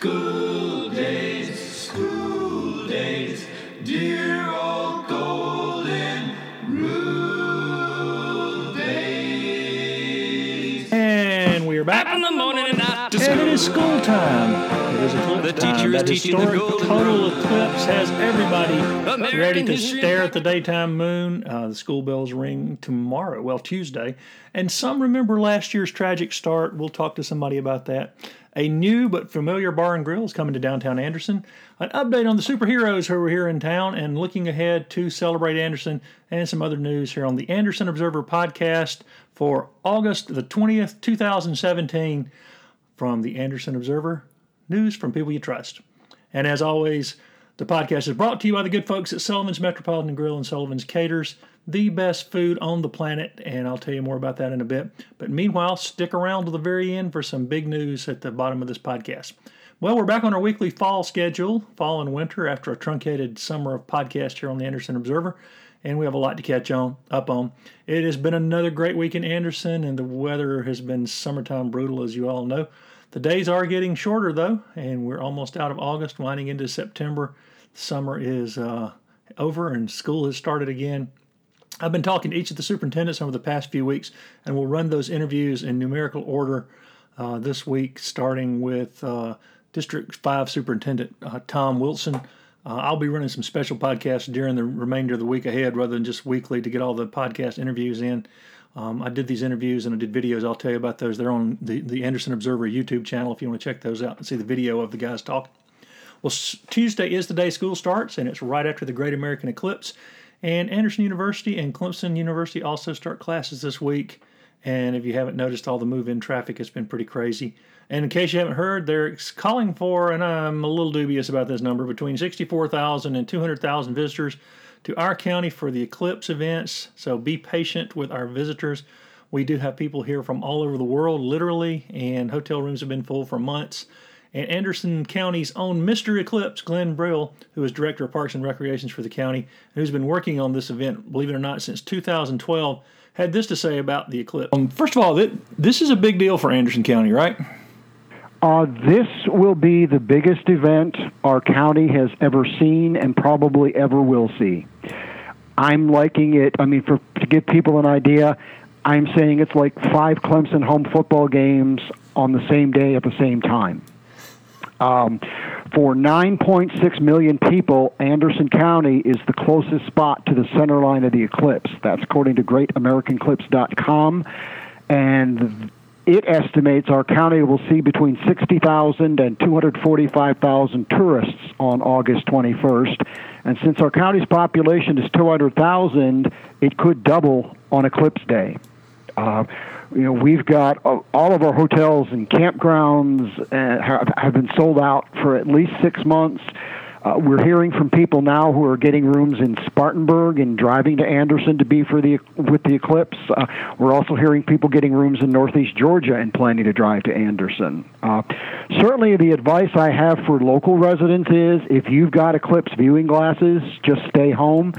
School days, school days, dear old golden rule days. And we are back. in the morning and after And it is school. school time. It is eclipse The time. teacher is That teaching the historic golden total rule. eclipse has everybody American ready to stare at the daytime moon. Uh, the school bells ring tomorrow, well, Tuesday. And some remember last year's tragic start. We'll talk to somebody about that. A new but familiar bar and grill is coming to downtown Anderson. An update on the superheroes who are here in town and looking ahead to celebrate Anderson and some other news here on the Anderson Observer podcast for August the 20th, 2017 from the Anderson Observer. News from people you trust. And as always, the podcast is brought to you by the good folks at Sullivan's Metropolitan Grill and Sullivan's Caters, the best food on the planet. And I'll tell you more about that in a bit. But meanwhile, stick around to the very end for some big news at the bottom of this podcast. Well, we're back on our weekly fall schedule, fall and winter, after a truncated summer of podcast here on the Anderson Observer. And we have a lot to catch on up on. It has been another great week in Anderson, and the weather has been summertime brutal, as you all know. The days are getting shorter though, and we're almost out of August, winding into September. Summer is uh, over and school has started again. I've been talking to each of the superintendents over the past few weeks, and we'll run those interviews in numerical order uh, this week, starting with uh, District 5 Superintendent uh, Tom Wilson. Uh, I'll be running some special podcasts during the remainder of the week ahead rather than just weekly to get all the podcast interviews in. Um, I did these interviews and I did videos. I'll tell you about those. They're on the, the Anderson Observer YouTube channel if you want to check those out and see the video of the guys talking. Well, Tuesday is the day school starts, and it's right after the Great American Eclipse. And Anderson University and Clemson University also start classes this week. And if you haven't noticed, all the move in traffic has been pretty crazy. And in case you haven't heard, they're calling for, and I'm a little dubious about this number, between 64,000 and 200,000 visitors to our county for the eclipse events. So be patient with our visitors. We do have people here from all over the world, literally, and hotel rooms have been full for months. And Anderson County's own Mr. Eclipse, Glenn Breed, who is Director of Parks and Recreations for the county, and who's been working on this event, believe it or not, since 2012, had this to say about the eclipse. Um, first of all, th- this is a big deal for Anderson County, right? Uh, this will be the biggest event our county has ever seen and probably ever will see. I'm liking it. I mean, for to give people an idea, I'm saying it's like five Clemson home football games on the same day at the same time. Um, for 9.6 million people, Anderson County is the closest spot to the center line of the eclipse. That's according to GreatAmericanEclipse.com. And it estimates our county will see between 60,000 and 245,000 tourists on August 21st. And since our county's population is 200,000, it could double on Eclipse Day. Uh, you know, we've got uh, all of our hotels and campgrounds uh, have, been sold out for at least six months. Uh, we're hearing from people now who are getting rooms in Spartanburg and driving to Anderson to be for the with the eclipse. Uh, we're also hearing people getting rooms in Northeast Georgia and planning to drive to Anderson. Uh, certainly, the advice I have for local residents is if you've got eclipse viewing glasses, just stay home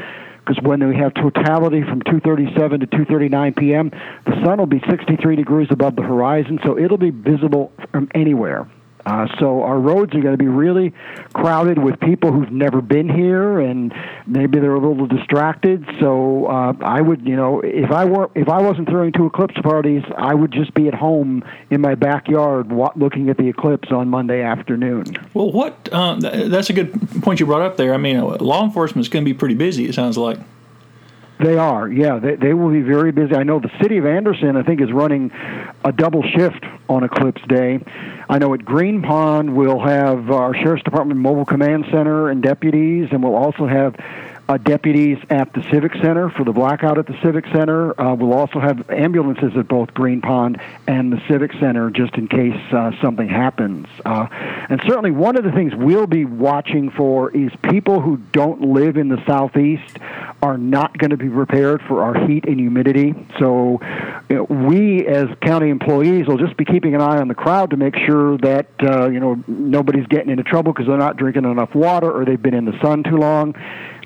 because when we have totality from 2:37 to 2:39 p.m., the sun will be 63 degrees above the horizon, so it'll be visible from anywhere. Uh, so our roads are going to be really crowded with people who've never been here, and maybe they're a little distracted. So uh, I would, you know, if I were if I wasn't throwing two eclipse parties, I would just be at home in my backyard wa- looking at the eclipse on Monday afternoon. Well, what? Um, th- that's a good point you brought up there. I mean, uh, law enforcement's going to be pretty busy. It sounds like. They are, yeah. They, they will be very busy. I know the city of Anderson, I think, is running a double shift on Eclipse Day. I know at Green Pond we'll have our Sheriff's Department Mobile Command Center and deputies, and we'll also have uh, deputies at the Civic Center for the blackout at the Civic Center. Uh, we'll also have ambulances at both Green Pond and the Civic Center just in case uh, something happens. Uh, and certainly one of the things we'll be watching for is people who don't live in the Southeast are not going to be prepared for our heat and humidity. So you know, we, as county employees, will just be keeping an eye on the crowd to make sure that uh, you know nobody's getting into trouble because they're not drinking enough water or they've been in the sun too long.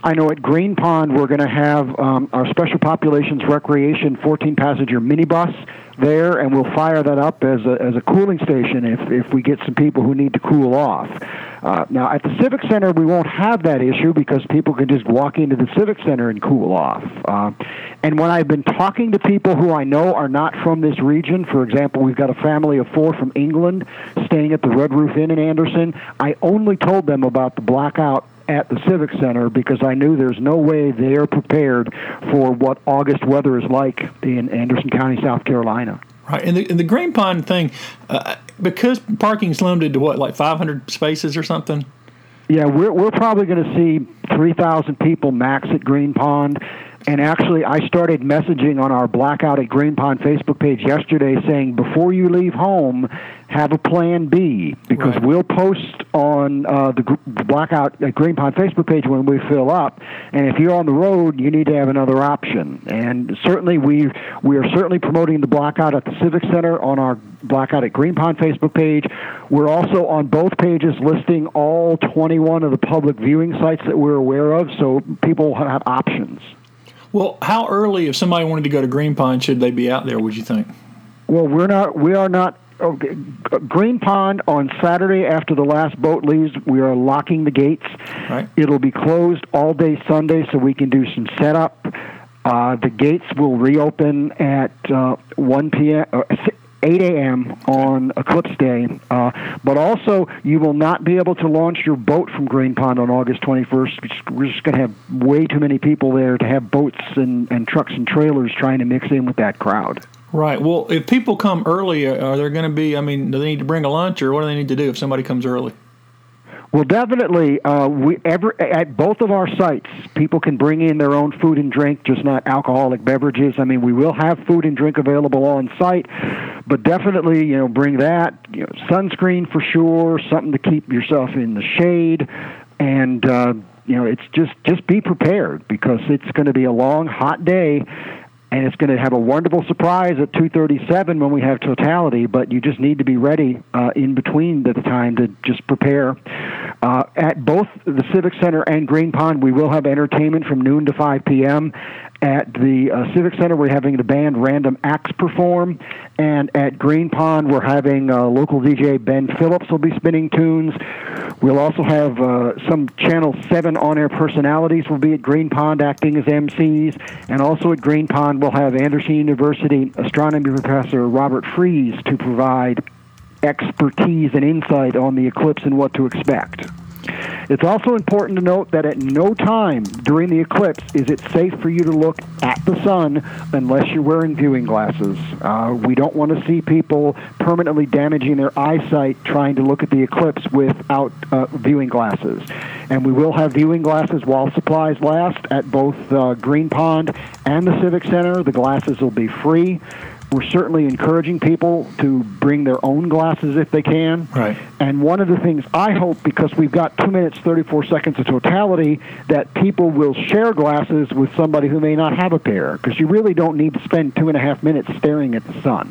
I know at Green Pond we're going to have um, our Special Populations Recreation 14 passenger minibus there, and we'll fire that up as a, as a cooling station if, if we get some people who need to cool off. Uh, now, at the Civic Center, we won't have that issue because people can just walk into the Civic Center and cool off. Uh, and when I've been talking to people who I know are not from this region, for example, we've got a family of four from England staying at the Red Roof Inn in Anderson, I only told them about the blackout at the Civic Center because I knew there's no way they're prepared for what August weather is like in Anderson County, South Carolina. Right, and the, and the Green Pond thing, uh, because parking's limited to what, like 500 spaces or something. Yeah, we're we're probably going to see 3,000 people max at Green Pond. And actually, I started messaging on our Blackout at Green Pond Facebook page yesterday saying, before you leave home, have a plan B because Right. we'll post on uh, the Blackout at Green Pond Facebook page when we fill up. And if you're on the road, you need to have another option. And certainly, we we are certainly promoting the Blackout at the Civic Center on our Blackout at Green Pond Facebook page. We're also on both pages listing all 21 of the public viewing sites that we're aware of, so people have options. Well, how early, if somebody wanted to go to Green Pond, should they be out there? Would you think? Well, we're not. We are not. Okay. Green Pond on Saturday after the last boat leaves, we are locking the gates. Right. It'll be closed all day Sunday, so we can do some setup. Uh, the gates will reopen at uh, 1 p.m. Uh, 8 a.m. on Eclipse Day, uh, but also you will not be able to launch your boat from Green Pond on August 21st. We're just- going to have way too many people there to have boats and, and trucks and trailers trying to mix in with that crowd. Right. Well, if people come early, are there going to be? I mean, do they need to bring a lunch, or what do they need to do if somebody comes early? Well, definitely. Uh, we ever at both of our sites, people can bring in their own food and drink, just not alcoholic beverages. I mean, we will have food and drink available on site, but definitely, you know, bring that. You know, sunscreen for sure, something to keep yourself in the shade, and uh, you know, it's just just be prepared because it's going to be a long, hot day. And it's going to have a wonderful surprise at 2:37 when we have totality. But you just need to be ready uh, in between the time to just prepare. Uh, at both the Civic Center and Green Pond, we will have entertainment from noon to 5 p.m. At the uh, Civic Center, we're having the band Random Acts perform, and at Green Pond, we're having uh, local DJ Ben Phillips will be spinning tunes. We'll also have uh, some Channel 7 on-air personalities will be at Green Pond acting as MCs, and also at Green Pond, we'll have Anderson University astronomy professor Robert Fries to provide expertise and insight on the eclipse and what to expect. It's also important to note that at no time during the eclipse is it safe for you to look at the sun unless you're wearing viewing glasses. Uh, we don't want to see people permanently damaging their eyesight trying to look at the eclipse without uh, viewing glasses. And we will have viewing glasses while supplies last at both uh, Green Pond and the Civic Center. The glasses will be free. We're certainly encouraging people to bring their own glasses if they can. Right. And one of the things I hope, because we've got two minutes, 34 seconds of totality, that people will share glasses with somebody who may not have a pair, because you really don't need to spend two and a half minutes staring at the sun.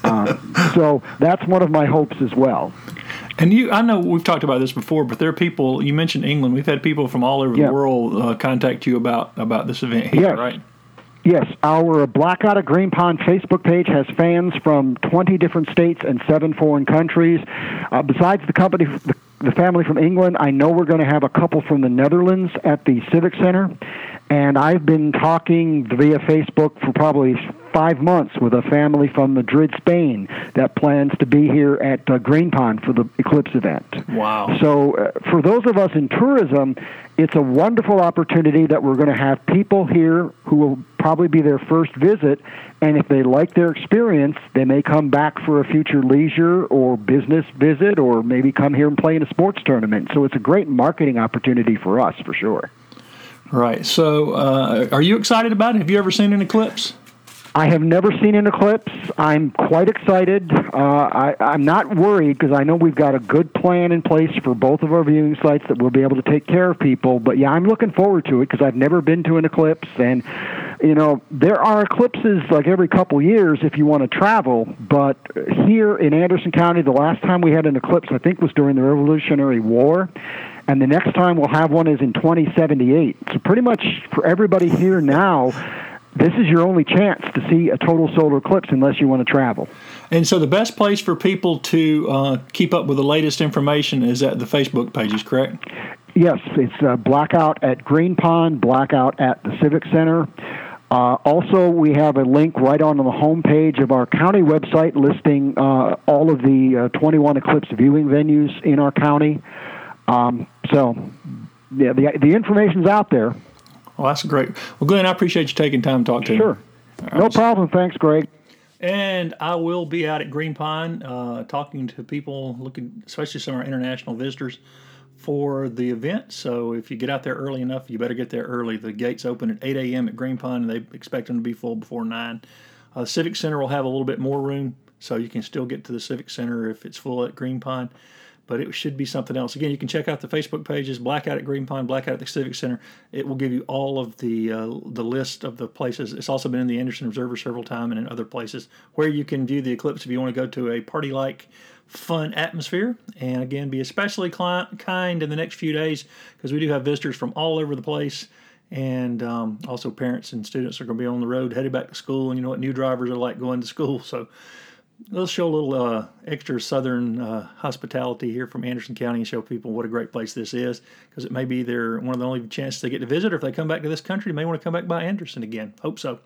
um, so that's one of my hopes as well. And you, I know we've talked about this before, but there are people. You mentioned England. We've had people from all over Yeah. the world uh, contact you about about this event here, Yes. right? Yes, our Blackout at Green Pond Facebook page has fans from 20 different states and seven foreign countries. Uh, besides the company, the, the family from England, I know we're going to have a couple from the Netherlands at the Civic Center. And I've been talking via Facebook for probably five months with a family from Madrid, Spain, that plans to be here at uh, Green Pond for the eclipse event. Wow. So, uh, for those of us in tourism, it's a wonderful opportunity that we're going to have people here who will probably be their first visit. And if they like their experience, they may come back for a future leisure or business visit or maybe come here and play in a sports tournament. So, it's a great marketing opportunity for us, for sure. Right. So, uh, are you excited about it? Have you ever seen an eclipse? I have never seen an eclipse. I'm quite excited. Uh, I, I'm not worried because I know we've got a good plan in place for both of our viewing sites that we'll be able to take care of people. But yeah, I'm looking forward to it because I've never been to an eclipse, and you know there are eclipses like every couple years if you want to travel. But here in Anderson County, the last time we had an eclipse, I think, was during the Revolutionary War and the next time we'll have one is in 2078. So pretty much for everybody here now, this is your only chance to see a total solar eclipse unless you want to travel. And so the best place for people to uh, keep up with the latest information is at the Facebook pages, correct? Yes, it's uh, blackout at Green Pond, blackout at the Civic Center. Uh, also, we have a link right on the homepage of our county website listing uh, all of the uh, 21 eclipse viewing venues in our county. Um, so, yeah, the, the information's out there. Well, that's great. Well, Glenn, I appreciate you taking time to talk to sure. me. Sure. No problem. Thanks, Greg. And I will be out at Green Pond uh, talking to people, looking, especially some of our international visitors, for the event. So if you get out there early enough, you better get there early. The gates open at 8 a.m. at Green Pond, and they expect them to be full before 9. Uh, the Civic Center will have a little bit more room, so you can still get to the Civic Center if it's full at Green Pond but it should be something else. Again, you can check out the Facebook pages, Blackout at Green Pond, Blackout at the Civic Center. It will give you all of the uh, the list of the places. It's also been in the Anderson Observer several times and in other places where you can view the eclipse if you want to go to a party like fun atmosphere. And again, be especially kind in the next few days because we do have visitors from all over the place. And um, also, parents and students are going to be on the road headed back to school. And you know what new drivers are like going to school. So, let's show a little uh, extra southern uh, hospitality here from Anderson County and show people what a great place this is because it may be their one of the only chances they get to visit or if they come back to this country they may want to come back by Anderson again. Hope so.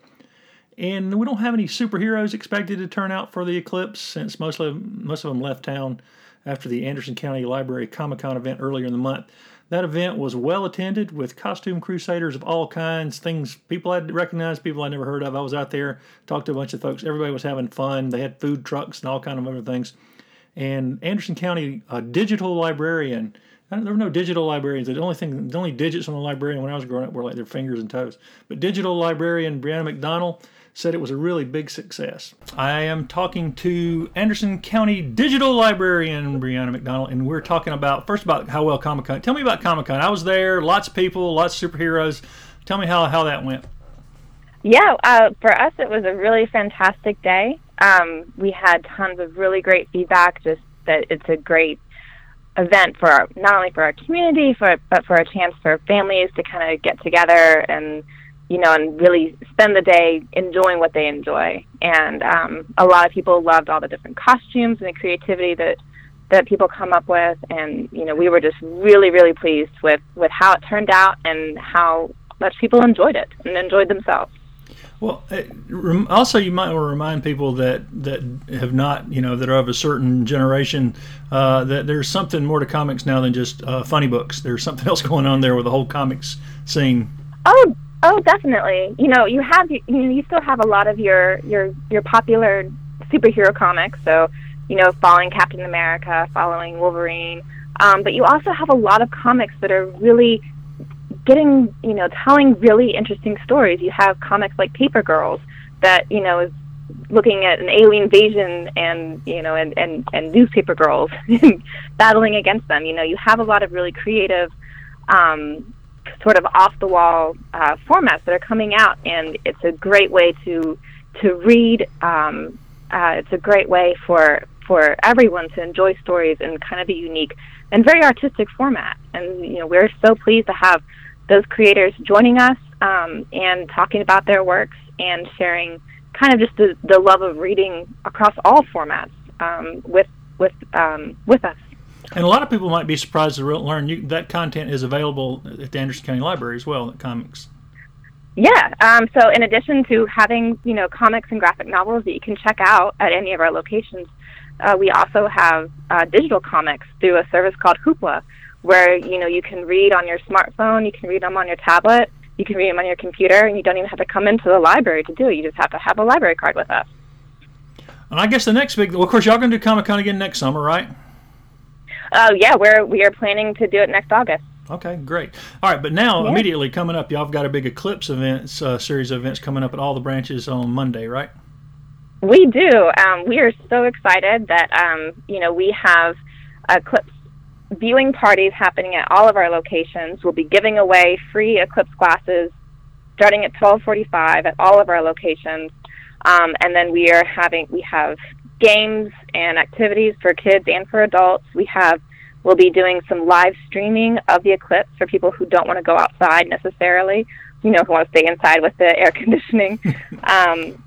And we don't have any superheroes expected to turn out for the eclipse since most of most of them left town after the Anderson County Library Comic Con event earlier in the month that event was well attended with costume crusaders of all kinds, things people I'd recognized, people I never heard of. I was out there, talked to a bunch of folks. Everybody was having fun. They had food trucks and all kind of other things. And Anderson County a digital librarian. There were no digital librarians. The only thing, the only digits on the librarian when I was growing up were like their fingers and toes. But digital librarian Brianna McDonald said it was a really big success. I am talking to Anderson County Digital Librarian Brianna McDonald, and we're talking about first about how well Comic Con. Tell me about Comic Con. I was there, lots of people, lots of superheroes. Tell me how, how that went. Yeah, uh, for us, it was a really fantastic day. Um, we had tons of really great feedback, just that it's a great event for our, not only for our community, for but for a chance for families to kind of get together and you know, and really spend the day enjoying what they enjoy. And um, a lot of people loved all the different costumes and the creativity that that people come up with. And you know, we were just really, really pleased with with how it turned out and how much people enjoyed it and enjoyed themselves. Well, uh, also you might want to remind people that that have not, you know, that are of a certain generation, uh, that there's something more to comics now than just uh, funny books. There's something else going on there with the whole comics scene. Oh, Oh, definitely. You know, you have you know, you still have a lot of your your your popular superhero comics. So, you know, following Captain America, following Wolverine. Um, but you also have a lot of comics that are really getting, you know, telling really interesting stories. You have comics like Paper Girls that, you know, is looking at an alien invasion and, you know, and, and, and newspaper girls battling against them. You know, you have a lot of really creative um, sort of off the wall uh, formats that are coming out, and it's a great way to to read. Um, uh, it's a great way for for everyone to enjoy stories in kind of a unique and very artistic format. And you know, we're so pleased to have those creators joining us um, and talking about their works and sharing kind of just the, the love of reading across all formats um, with with um, with us. And a lot of people might be surprised to learn you, that content is available at the Anderson County Library as well, comics. Yeah. Um, so in addition to having you know comics and graphic novels that you can check out at any of our locations, uh, we also have uh, digital comics through a service called Hoopla, where you know you can read on your smartphone, you can read them on your tablet, you can read them on your computer, and you don't even have to come into the library to do it. You just have to have a library card with us. And I guess the next big, well, of course, y'all gonna do Comic Con again next summer, right? Oh yeah, we're we are planning to do it next August. Okay, great. All right, but now Yeah. immediately coming up, y'all have got a big eclipse events uh, series of events coming up at all the branches on Monday, right? We do. Um, we are so excited that um, you know we have eclipse viewing parties happening at all of our locations. We'll be giving away free eclipse glasses starting at 12:45 at all of our locations, um, and then we are having we have games and activities for kids and for adults. We have we'll be doing some live streaming of the eclipse for people who don't want to go outside necessarily. You know, who want to stay inside with the air conditioning. um,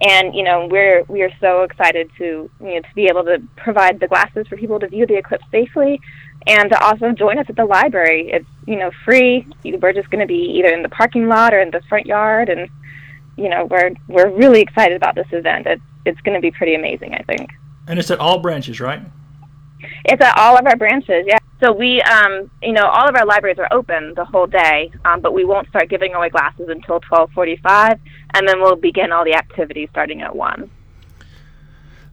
and you know we're we are so excited to you know to be able to provide the glasses for people to view the eclipse safely and to also join us at the library it's you know free we're just going to be either in the parking lot or in the front yard and you know we're we're really excited about this event it's it's going to be pretty amazing i think And it's at all branches, right? it's at all of our branches, yeah. So we, um, you know, all of our libraries are open the whole day, um, but we won't start giving away glasses until 12:45, and then we'll begin all the activities starting at one.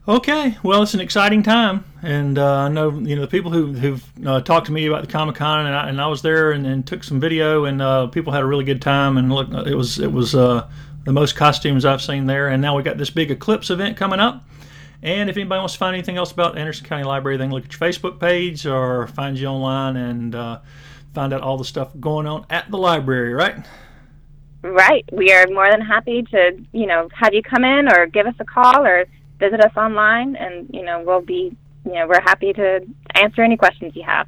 Okay, well, it's an exciting time, and uh, I know you know the people who who've uh, talked to me about the Comic Con, and I, and I was there and, and took some video, and uh, people had a really good time, and look, it was it was uh, the most costumes I've seen there, and now we got this big eclipse event coming up. And if anybody wants to find anything else about Anderson County Library, they can look at your Facebook page or find you online and uh, find out all the stuff going on at the library, right? Right. We are more than happy to, you know, have you come in or give us a call or visit us online, and you know, we'll be, you know, we're happy to answer any questions you have.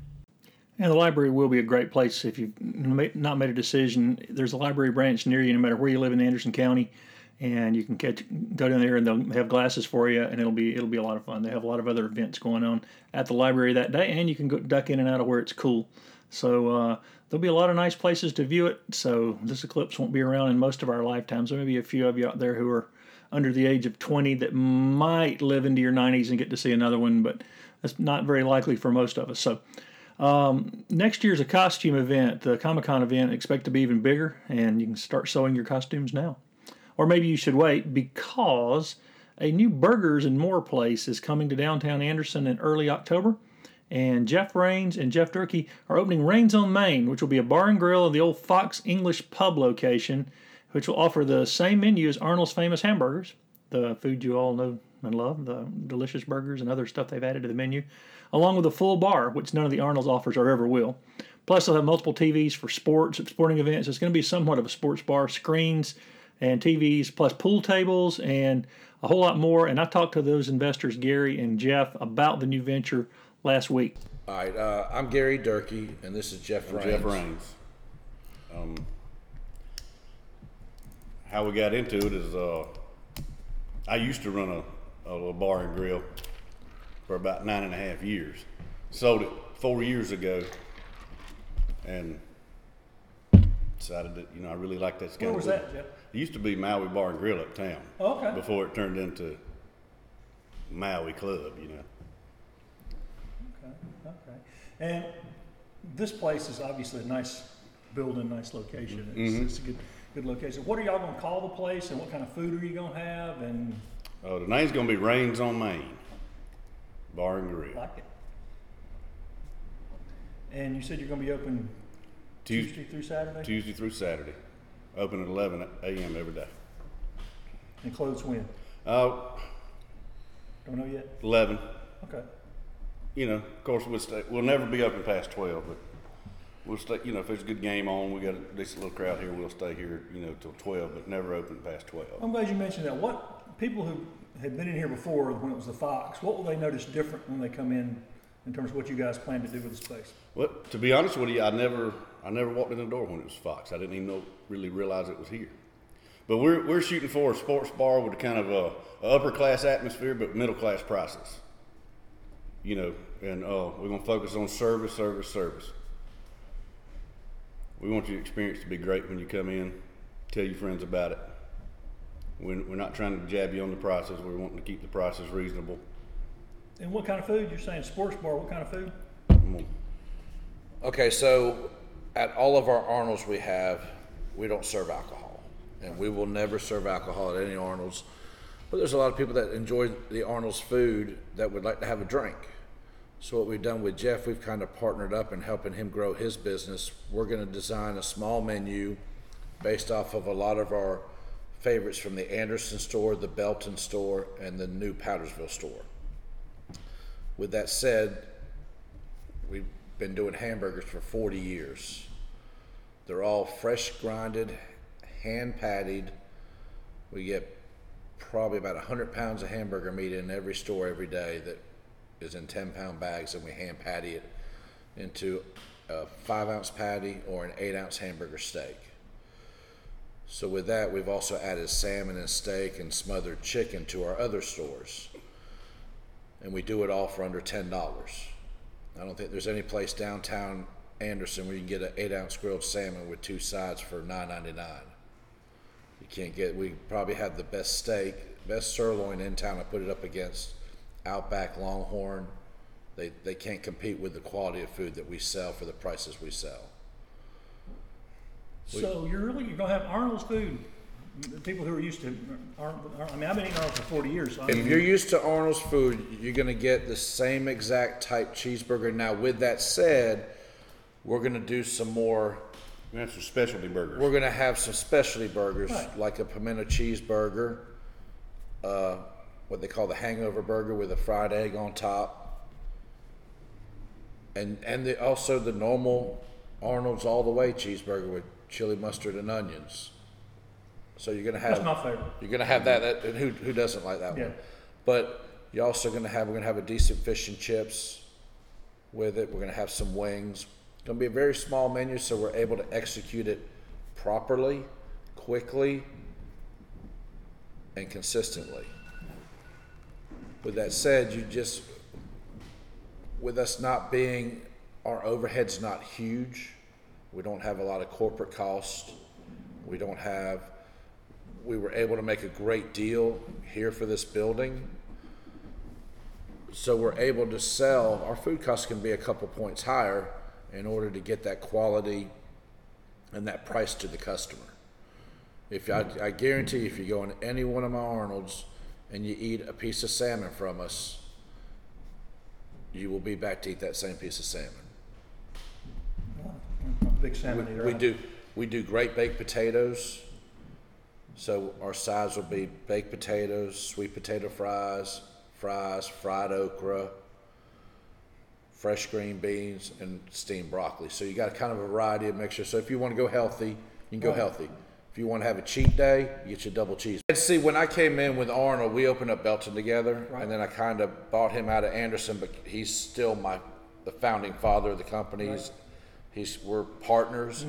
And the library will be a great place if you've not made a decision. There's a library branch near you, no matter where you live in Anderson County, and you can catch go down there and they'll have glasses for you, and it'll be it'll be a lot of fun. They have a lot of other events going on at the library that day, and you can go duck in and out of where it's cool. So uh, there'll be a lot of nice places to view it. So this eclipse won't be around in most of our lifetimes. There may be a few of you out there who are under the age of 20 that might live into your 90s and get to see another one, but that's not very likely for most of us. So Um, next year's a costume event, the Comic Con event, expect to be even bigger, and you can start sewing your costumes now. Or maybe you should wait because a new Burgers and More place is coming to downtown Anderson in early October. And Jeff Rains and Jeff Durkee are opening Rains on Main, which will be a bar and grill in the old Fox English pub location, which will offer the same menu as Arnold's famous hamburgers, the food you all know and love, the delicious burgers and other stuff they've added to the menu, along with a full bar, which none of the Arnold's offers or ever will. Plus, they'll have multiple TVs for sports, sporting events. It's going to be somewhat of a sports bar, screens and TVs, plus pool tables and a whole lot more. And I talked to those investors, Gary and Jeff, about the new venture last week. All right, uh, I'm Gary Durkee, and this is Jeff Rains. Jeff Rains. Um, how we got into it is uh, I used to run a, a little bar and grill for about nine and a half years. Sold it four years ago, and decided that you know I really like that. Where was that, Jeff? It used to be Maui Bar and Grill uptown. Oh, okay. Before it turned into Maui Club, you know. Okay, okay. And this place is obviously a nice building, nice location. It's, Mm-hmm. it's a good, good location. What are y'all going to call the place, and what kind of food are you going to have? And oh, the name's gonna be Rains on Main Bar and Grill. like it. And you said you're going to be open Tuesday, Tuesday through Saturday, Tuesday through Saturday. Open at 11 a.m. every day. and close when? Uh, Don't know yet. 11. Okay. You know, of course, we'll, stay, we'll never be open past 12, but we'll stay, you know, if there's a good game on, we got a decent little crowd here, we'll stay here, you know, till 12, but never open past 12. I'm glad you mentioned that. What people who had been in here before when it was the Fox, what will they notice different when they come in in terms of what you guys plan to do with the space? Well, to be honest with you, I never, I never walked in the door when it was Fox. I didn't even know, really realize it was here. But we're, we're shooting for a sports bar with a kind of a, a upper class atmosphere, but middle class prices. You know, and uh, we're gonna focus on service, service, service. We want your experience to be great when you come in. Tell your friends about it. We're, we're not trying to jab you on the prices. We're wanting to keep the prices reasonable. And what kind of food? You're saying sports bar. What kind of food? Come on. Okay, so at all of our Arnold's we have, we don't serve alcohol, and we will never serve alcohol at any Arnold's. But there's a lot of people that enjoy the Arnold's food that would like to have a drink. So what we've done with Jeff, we've kind of partnered up in helping him grow his business. We're going to design a small menu based off of a lot of our favorites from the Anderson store, the Belton store, and the new Powdersville store. With that said, we've been doing hamburgers for 40 years. They're all fresh grinded, hand patted. We get probably about 100 pounds of hamburger meat in every store every day that is in 10 pound bags, and we hand patty it into a five ounce patty or an eight ounce hamburger steak. So with that, we've also added salmon and steak and smothered chicken to our other stores. And we do it all for under ten dollars. I don't think there's any place downtown Anderson where you can get an eight ounce grilled salmon with two sides for nine ninety nine. You can't get we probably have the best steak, best sirloin in town. I put it up against Outback Longhorn. They they can't compete with the quality of food that we sell for the prices we sell. So you're really you're gonna have Arnold's food. The people who are used to Arnold, I mean, I've been eating Arnold for 40 years. So I If mean, you're used to Arnold's food, you're gonna get the same exact type cheeseburger. Now, with that said, we're gonna do some more. We have some specialty burgers. We're gonna have some specialty burgers, Right. like a pimento cheeseburger, uh, what they call the hangover burger with a fried egg on top, and and the, also the normal Arnold's all the way cheeseburger with chili mustard and onions. So you're gonna have That's my favorite. You're gonna have that. that and who who doesn't like that Yeah. one? But you're also gonna have we're gonna have a decent fish and chips with it. We're gonna have some wings. It's gonna be a very small menu, so we're able to execute it properly, quickly, and consistently. With that said, you just with us not being our overhead's not huge. We don't have a lot of corporate costs. We don't have we were able to make a great deal here for this building. So we're able to sell, our food costs can be a couple points higher in order to get that quality and that price to the customer. If I, I guarantee if you go in any one of my Arnold's and you eat a piece of salmon from us, you will be back to eat that same piece of salmon. Big salmon eater. We do, we do great baked potatoes. So our sides will be baked potatoes, sweet potato fries, fries, fried okra, fresh green beans, and steamed broccoli. So you got kind of a variety of mixture. So if you want to go healthy, you can go healthy. If you want to have a cheat day, you get your double cheese. And see, when I came in with Arnold, we opened up Belton together, and then I kind of bought him out of Anderson, but he's still my the founding father of the company. He's, he's we're partners.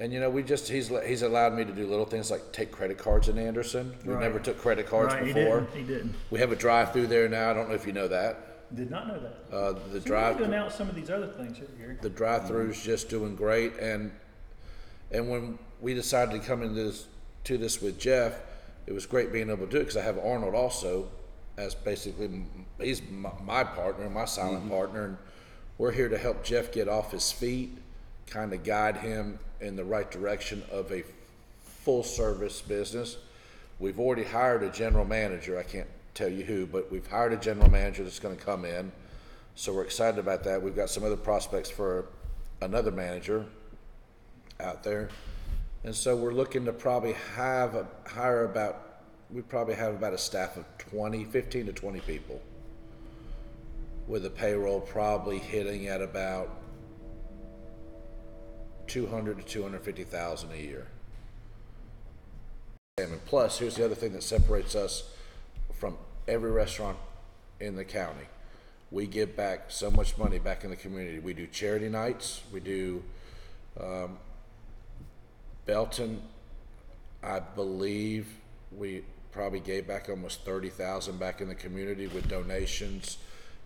And you know, we just he's he's allowed me to do little things like take credit cards in Anderson. We Right. never took credit cards Right, he before. didn't. He didn't. We have a drive-through there now. I don't know if you know that. Did not know that. Uh, the So we drive to announce some of these other things here, Gary. the drive-through's just doing great, and and when we decided to come into this to this with Jeff, it was great being able to do it because I have Arnold also as basically he's my, my partner, my silent partner, and we're here to help Jeff get off his feet, kind of guide him in the right direction of a full-service business. We've already hired a general manager. I can't tell you who, but we've hired a general manager that's going to come in. So we're excited about that. We've got some other prospects for another manager out there. And so we're looking to probably have a, hire about, we probably have about a staff of 20, 15 to 20 people. With a payroll probably hitting at about 200 to 250,000 a year. And plus, here's the other thing that separates us from every restaurant in the county. We give back so much money back in the community. We do charity nights. We do um, Belton. I believe we probably gave back almost thirty thousand back in the community with donations,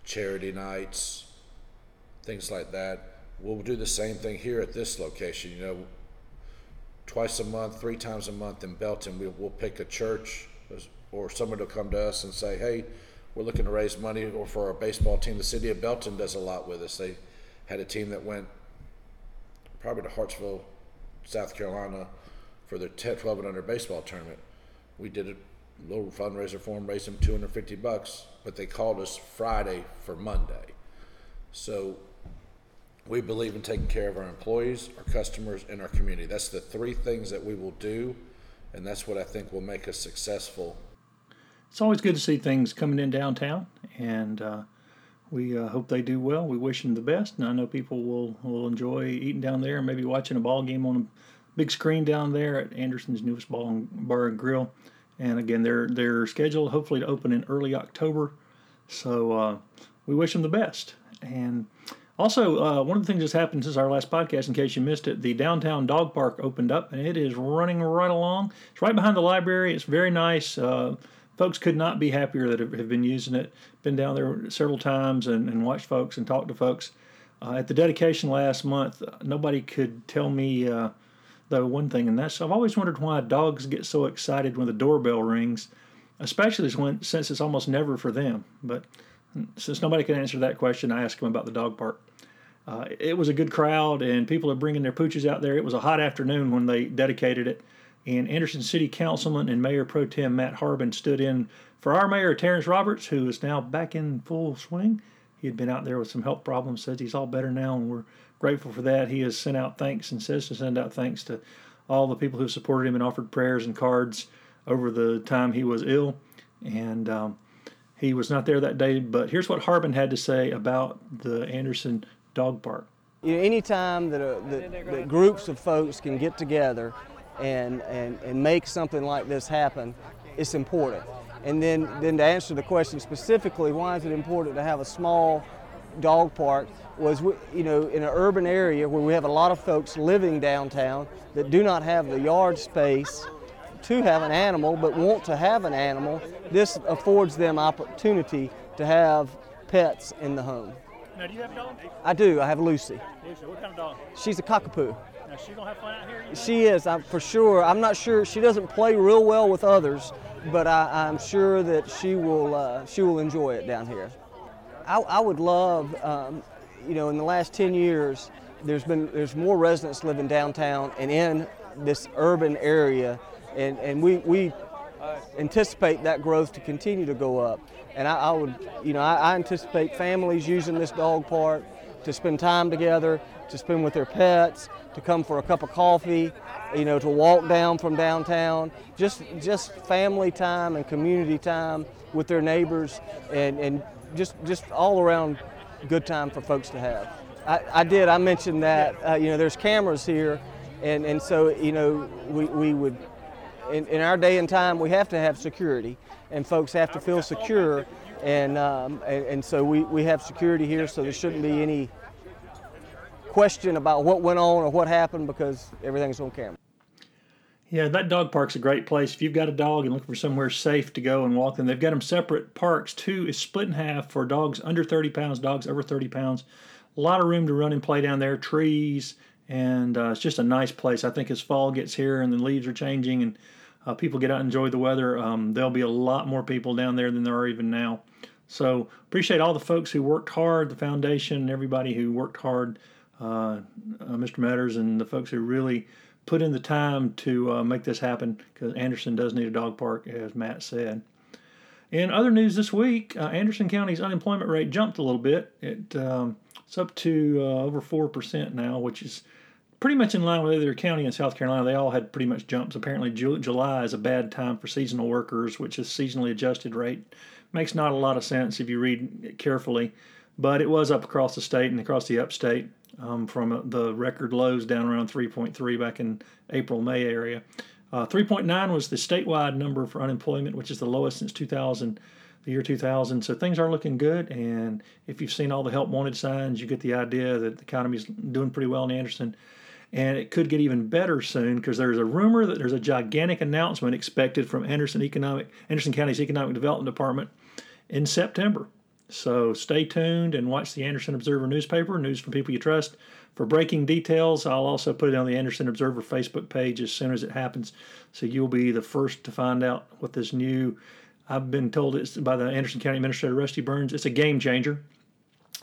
charity nights, things like that. We'll do the same thing here at this location. You know, twice a month, three times a month in Belton, we, we'll pick a church or someone will come to us and say, hey, we're looking to raise money or for our baseball team. The city of Belton does a lot with us. They had a team that went probably to Hartsville, South Carolina for their 10, 12 and under baseball tournament. We did a little fundraiser for them, raised them 250 bucks, but they called us Friday for Monday. So we believe in taking care of our employees, our customers, and our community. That's the three things that we will do, and that's what I think will make us successful. It's always good to see things coming in downtown, and uh, we uh, hope they do well. We wish them the best, and I know people will, will enjoy eating down there and maybe watching a ball game on a big screen down there at Anderson's newest ball and bar and grill. And again, they're they're scheduled hopefully to open in early October, so uh, we wish them the best. And also, uh, one of the things that's happened since our last podcast, in case you missed it, the downtown dog park opened up, and it is running right along. It's right behind the library. It's very nice. Uh, folks could not be happier that have, been using it. Been down there several times and, and watched folks and talked to folks. Uh, at the dedication last month, nobody could tell me uh, though one thing, and that's I've always wondered why dogs get so excited when the doorbell rings, especially when since it's almost never for them. But since nobody can answer that question, I asked him about the dog park. Uh, it was a good crowd, and people are bringing their pooches out there. It was a hot afternoon when they dedicated it, and Anderson City Councilman and Mayor Pro Tem Matt Harbin stood in for our mayor Terrence Roberts, who is now back in full swing. He had been out there with some health problems, says he's all better now, and we're grateful for that. He has sent out thanks and says to send out thanks to all the people who supported him and offered prayers and cards over the time he was ill. And um, he was not there that day, but here's what Harbin had to say about the Anderson Dog Park. You know, anytime that, a, that, that groups of folks can get together and, and, and make something like this happen, it's important. And then, then to answer the question specifically, why is it important to have a small dog park was, you know, in an urban area where we have a lot of folks living downtown that do not have the yard space to have an animal but want to have an animal, this affords them opportunity to have pets in the home. Now, do you have a dog? I do. I have Lucy. Lucy, what kind of dog? She's a cockapoo. Now, she gonna have fun out here? She is, I'm, for sure. I'm not sure. She doesn't play real well with others, but I, am sure that she will. Uh, she will enjoy it down here. I, I would love, um, you know, in the last 10 years, there's been there's more residents living downtown and in this urban area, and, and we, we anticipate that growth to continue to go up. And I, I would, you know, I, I anticipate families using this dog park to spend time together, to spend with their pets, to come for a cup of coffee, you know, to walk down from downtown, just just family time and community time with their neighbors, and, and just just all around good time for folks to have. I, I did. I mentioned that uh, you know there's cameras here, and and so you know we we would in, in our day and time we have to have security, and folks have to feel secure, and um, and, and so we we have security here, so there shouldn't be any question about what went on or what happened because everything's on camera. Yeah, that dog park's a great place. If you've got a dog and looking for somewhere safe to go and walk, and they've got them separate parks. Two is split in half for dogs under 30 pounds, dogs over 30 pounds. A lot of room to run and play down there, trees, and uh, it's just a nice place. I think as fall gets here and the leaves are changing and uh, people get out and enjoy the weather, um, there'll be a lot more people down there than there are even now. So appreciate all the folks who worked hard, the foundation, everybody who worked hard, uh, uh Mr. Metters, and the folks who really put in the time to uh, make this happen because Anderson does need a dog park, as Matt said. In other news this week, uh, Anderson County's unemployment rate jumped a little bit. It, um, it's up to uh, over 4% now, which is pretty much in line with other county in South Carolina. They all had pretty much jumps. Apparently, Ju- July is a bad time for seasonal workers, which is seasonally adjusted rate. Makes not a lot of sense if you read it carefully, but it was up across the state and across the upstate um, from the record lows down around 3.3 back in April May area. Uh, 3.9 was the statewide number for unemployment, which is the lowest since 2000, the year 2000. So things are looking good. And if you've seen all the help wanted signs, you get the idea that the economy is doing pretty well in Anderson. And it could get even better soon because there's a rumor that there's a gigantic announcement expected from Anderson Economic Anderson County's Economic Development Department in September. So stay tuned and watch the Anderson Observer newspaper, news from people you trust. For breaking details, I'll also put it on the Anderson Observer Facebook page as soon as it happens. So you'll be the first to find out what this new, I've been told it's by the Anderson County Administrator Rusty Burns, it's a game changer.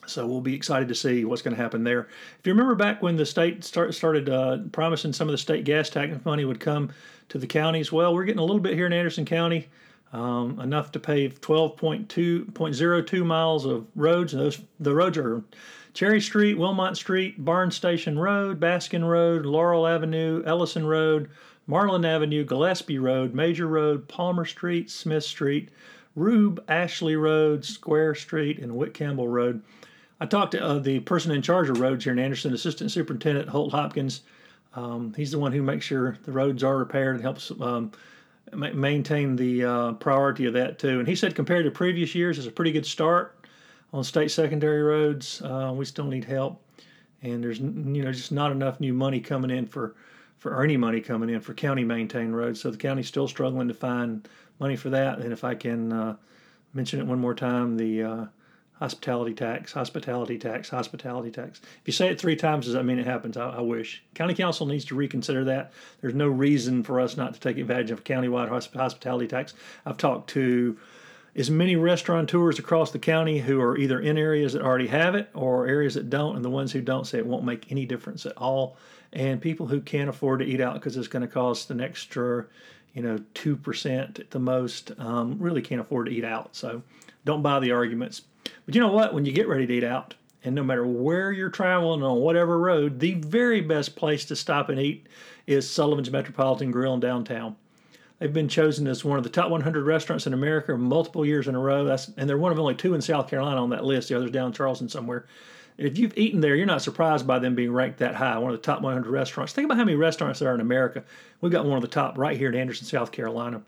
So we'll be excited to see what's going to happen there. If you remember back when the state start, started uh, promising some of the state gas tax money would come to the counties, well, we're getting a little bit here in Anderson County. Um, enough to pave 12.2.02 miles of roads. Those the roads are Cherry Street, Wilmot Street, Barn Station Road, Baskin Road, Laurel Avenue, Ellison Road, Marlin Avenue, Gillespie Road, Major Road, Palmer Street, Smith Street, Rube Ashley Road, Square Street, and Whit Campbell Road. I talked to uh, the person in charge of roads here in Anderson, Assistant Superintendent Holt Hopkins. Um, he's the one who makes sure the roads are repaired and helps um, ma- maintain the uh, priority of that too. And he said compared to previous years, it's a pretty good start on state secondary roads. Uh, we still need help, and there's you know just not enough new money coming in for for any money coming in for county maintained roads. So the county's still struggling to find money for that. And if I can uh, mention it one more time, the uh, hospitality tax, hospitality tax, hospitality tax. If you say it three times, does that mean it happens? I, I, wish. County Council needs to reconsider that. There's no reason for us not to take advantage of countywide hospitality tax. I've talked to as many restaurateurs across the county who are either in areas that already have it or areas that don't, and the ones who don't say it won't make any difference at all. And people who can't afford to eat out because it's going to cost an extra, you know, 2% at the most, um, really can't afford to eat out. So don't buy the arguments but you know what? When you get ready to eat out, and no matter where you're traveling on whatever road, the very best place to stop and eat is Sullivan's Metropolitan Grill in downtown. They've been chosen as one of the top 100 restaurants in America multiple years in a row. That's and they're one of only two in South Carolina on that list. The other's down in Charleston somewhere. If you've eaten there, you're not surprised by them being ranked that high, one of the top 100 restaurants. Think about how many restaurants there are in America. We've got one of the top right here in Anderson, South Carolina.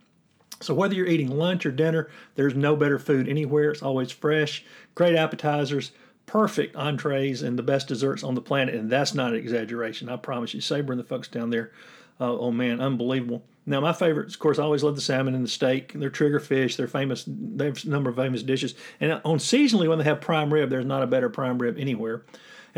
So whether you're eating lunch or dinner, there's no better food anywhere. It's always fresh, great appetizers, perfect entrees, and the best desserts on the planet. And that's not an exaggeration. I promise you. Saber and the folks down there, uh, oh man, unbelievable. Now my favorites, of course, I always love the salmon and the steak. They're trigger fish. They're famous. They have a number of famous dishes. And on seasonally, when they have prime rib, there's not a better prime rib anywhere.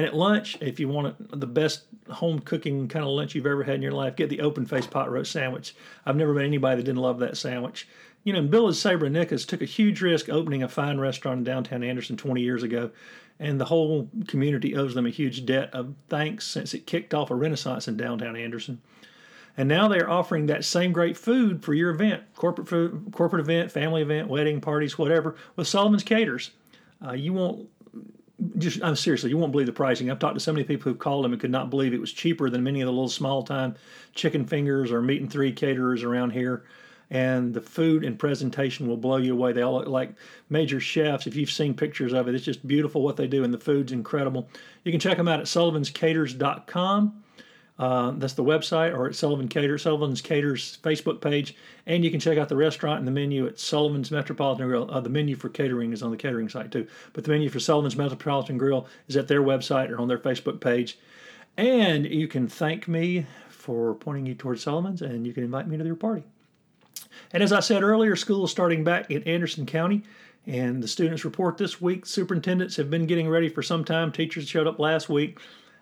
And at lunch, if you want the best home cooking kind of lunch you've ever had in your life, get the open face pot roast sandwich. I've never met anybody that didn't love that sandwich. You know, Bill and Saber Nickus took a huge risk opening a fine restaurant in downtown Anderson 20 years ago, and the whole community owes them a huge debt of thanks since it kicked off a renaissance in downtown Anderson. And now they are offering that same great food for your event, corporate food, corporate event, family event, wedding parties, whatever, with Sullivan's Caters. Uh, you won't just I'm seriously, you won't believe the pricing. I've talked to so many people who've called them and could not believe it was cheaper than many of the little small time chicken fingers or meat and three caterers around here. And the food and presentation will blow you away. They all look like major chefs. If you've seen pictures of it, it's just beautiful what they do, and the food's incredible. You can check them out at sullivanscaters.com. Uh, that's the website, or at Sullivan Cater, Sullivan's Caters Facebook page, and you can check out the restaurant and the menu at Sullivan's Metropolitan Grill. Uh, the menu for catering is on the catering site too, but the menu for Sullivan's Metropolitan Grill is at their website or on their Facebook page. And you can thank me for pointing you towards Sullivan's, and you can invite me to your party. And as I said earlier, school is starting back in Anderson County. And the students report this week. Superintendents have been getting ready for some time. Teachers showed up last week.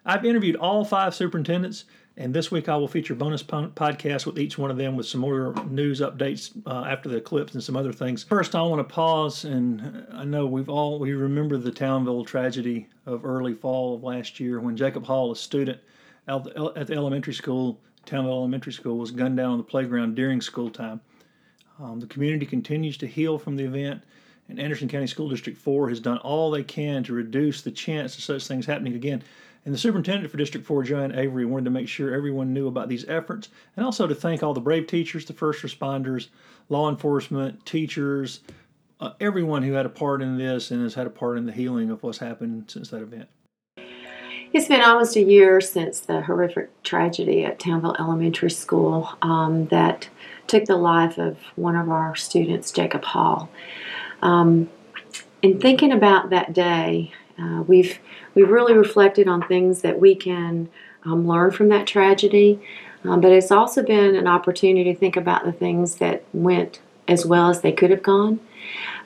I've interviewed all five superintendents, and this week I will feature bonus podcast with each one of them with some more news updates uh, after the eclipse and some other things. First, I want to pause, and I know we've all we remember the Townville tragedy of early fall of last year when Jacob Hall, a student at the elementary school, Townville Elementary School, was gunned down on the playground during school time. Um, the community continues to heal from the event and Anderson County School District 4 has done all they can to reduce the chance of such things happening again. And the superintendent for District 4, Joanne Avery, wanted to make sure everyone knew about these efforts and also to thank all the brave teachers, the first responders, law enforcement, teachers, uh, everyone who had a part in this and has had a part in the healing of what's happened since that event. It's been almost a year since the horrific tragedy at Townville Elementary School um, that took the life of one of our students, Jacob Hall. Um, in thinking about that day, uh, we've we've really reflected on things that we can um, learn from that tragedy, um, but it's also been an opportunity to think about the things that went as well as they could have gone.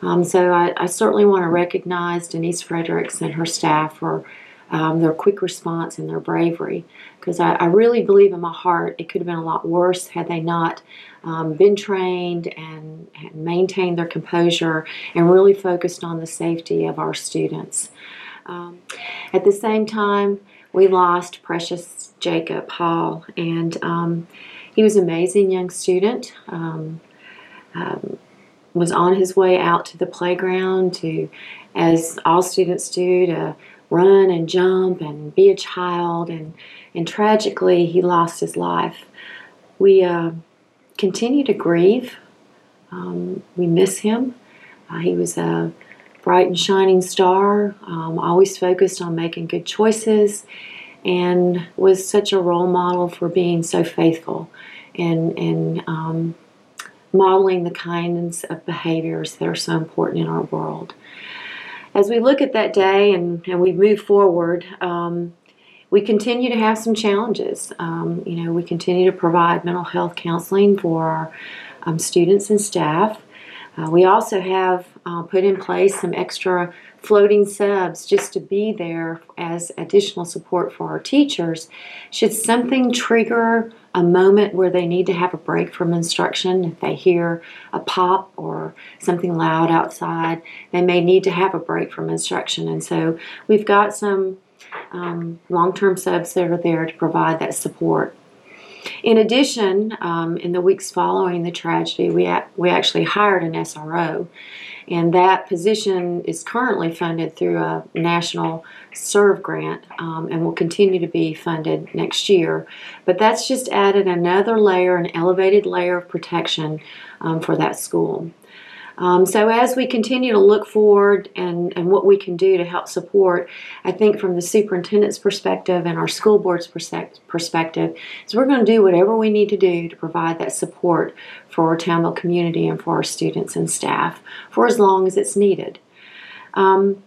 Um, so I, I, certainly want to recognize Denise Fredericks and her staff for um, their quick response and their bravery, because I, I, really believe in my heart it could have been a lot worse had they not um, been trained and, and maintained their composure and really focused on the safety of our students. Um, at the same time, we lost precious Jacob Hall, and um, he was an amazing young student. Um, um, was on his way out to the playground to, as all students do, to run and jump and be a child. And, and tragically, he lost his life. We uh, continue to grieve. Um, we miss him. Uh, he was a bright and shining star, um, always focused on making good choices, and was such a role model for being so faithful and, and um, modeling the kinds of behaviors that are so important in our world. As we look at that day and, and we move forward, um, we continue to have some challenges. Um, you know, we continue to provide mental health counseling for our um, students and staff. Uh, we also have uh, put in place some extra floating subs just to be there as additional support for our teachers. Should something trigger a moment where they need to have a break from instruction, if they hear a pop or something loud outside, they may need to have a break from instruction. And so we've got some um, long term subs that are there to provide that support. In addition, um, in the weeks following the tragedy, we, a- we actually hired an SRO, and that position is currently funded through a national SERV grant um, and will continue to be funded next year. But that's just added another layer, an elevated layer of protection um, for that school. Um, so as we continue to look forward and, and what we can do to help support, I think from the superintendent's perspective and our school board's perspective, is we're going to do whatever we need to do to provide that support for our Townville community and for our students and staff for as long as it's needed. Um,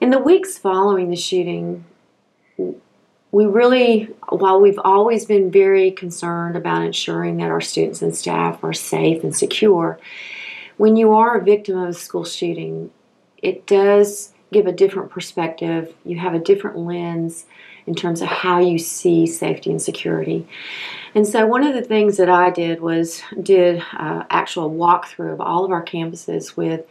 in the weeks following the shooting, we really, while we've always been very concerned about ensuring that our students and staff are safe and secure, when you are a victim of a school shooting, it does give a different perspective. You have a different lens in terms of how you see safety and security. And so one of the things that I did was did uh, actual walkthrough of all of our campuses with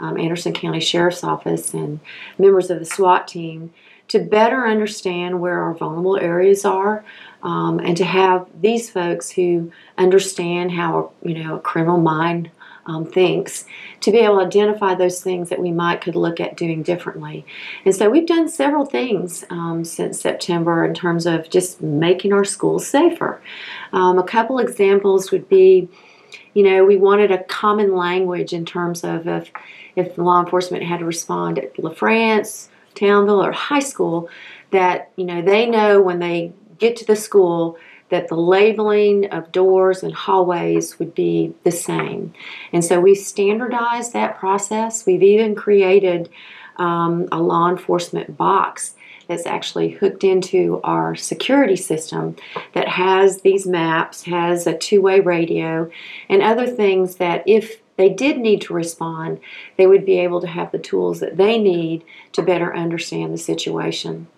um, Anderson County Sheriff's Office and members of the SWAT team to better understand where our vulnerable areas are um, and to have these folks who understand how you know a criminal mind um, thinks to be able to identify those things that we might could look at doing differently. And so we've done several things um, since September in terms of just making our schools safer. Um, a couple examples would be, you know, we wanted a common language in terms of if, if law enforcement had to respond at LaFrance, Townville, or high school, that, you know, they know when they get to the school that the labeling of doors and hallways would be the same. And so we've standardized that process. We've even created um, a law enforcement box that's actually hooked into our security system that has these maps, has a two way radio, and other things that if they did need to respond, they would be able to have the tools that they need to better understand the situation.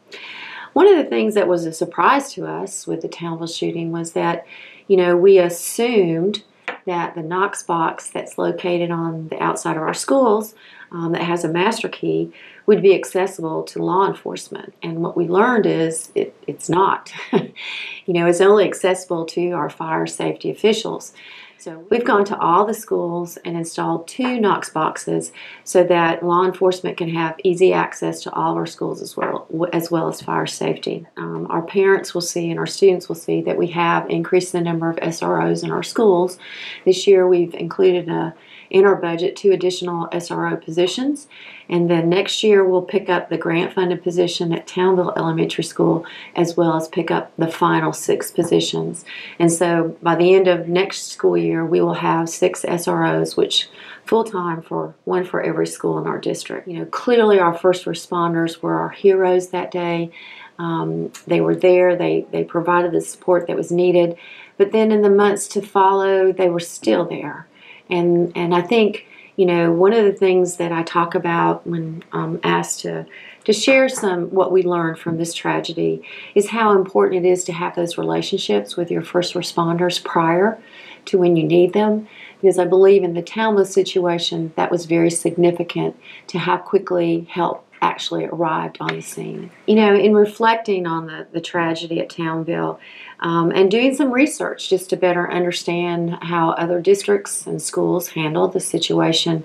One of the things that was a surprise to us with the Townville shooting was that, you know, we assumed that the Knox box that's located on the outside of our schools um, that has a master key would be accessible to law enforcement. And what we learned is it, it's not. you know, it's only accessible to our fire safety officials. So we've gone to all the schools and installed two Knox boxes so that law enforcement can have easy access to all of our schools as well as well as fire safety. Um, our parents will see and our students will see that we have increased the number of SROs in our schools. This year we've included a in our budget two additional SRO positions. And then next year we'll pick up the grant funded position at Townville Elementary School as well as pick up the final six positions. And so by the end of next school year, we will have six SROs, which full time for one for every school in our district. You know, clearly our first responders were our heroes that day. Um, they were there, they, they provided the support that was needed. But then in the months to follow, they were still there. And and I think you know one of the things that I talk about when asked to to share some what we learned from this tragedy is how important it is to have those relationships with your first responders prior to when you need them. Because I believe in the Townville situation, that was very significant to how quickly help actually arrived on the scene. You know, in reflecting on the, the tragedy at Townville um, and doing some research just to better understand how other districts and schools handle the situation,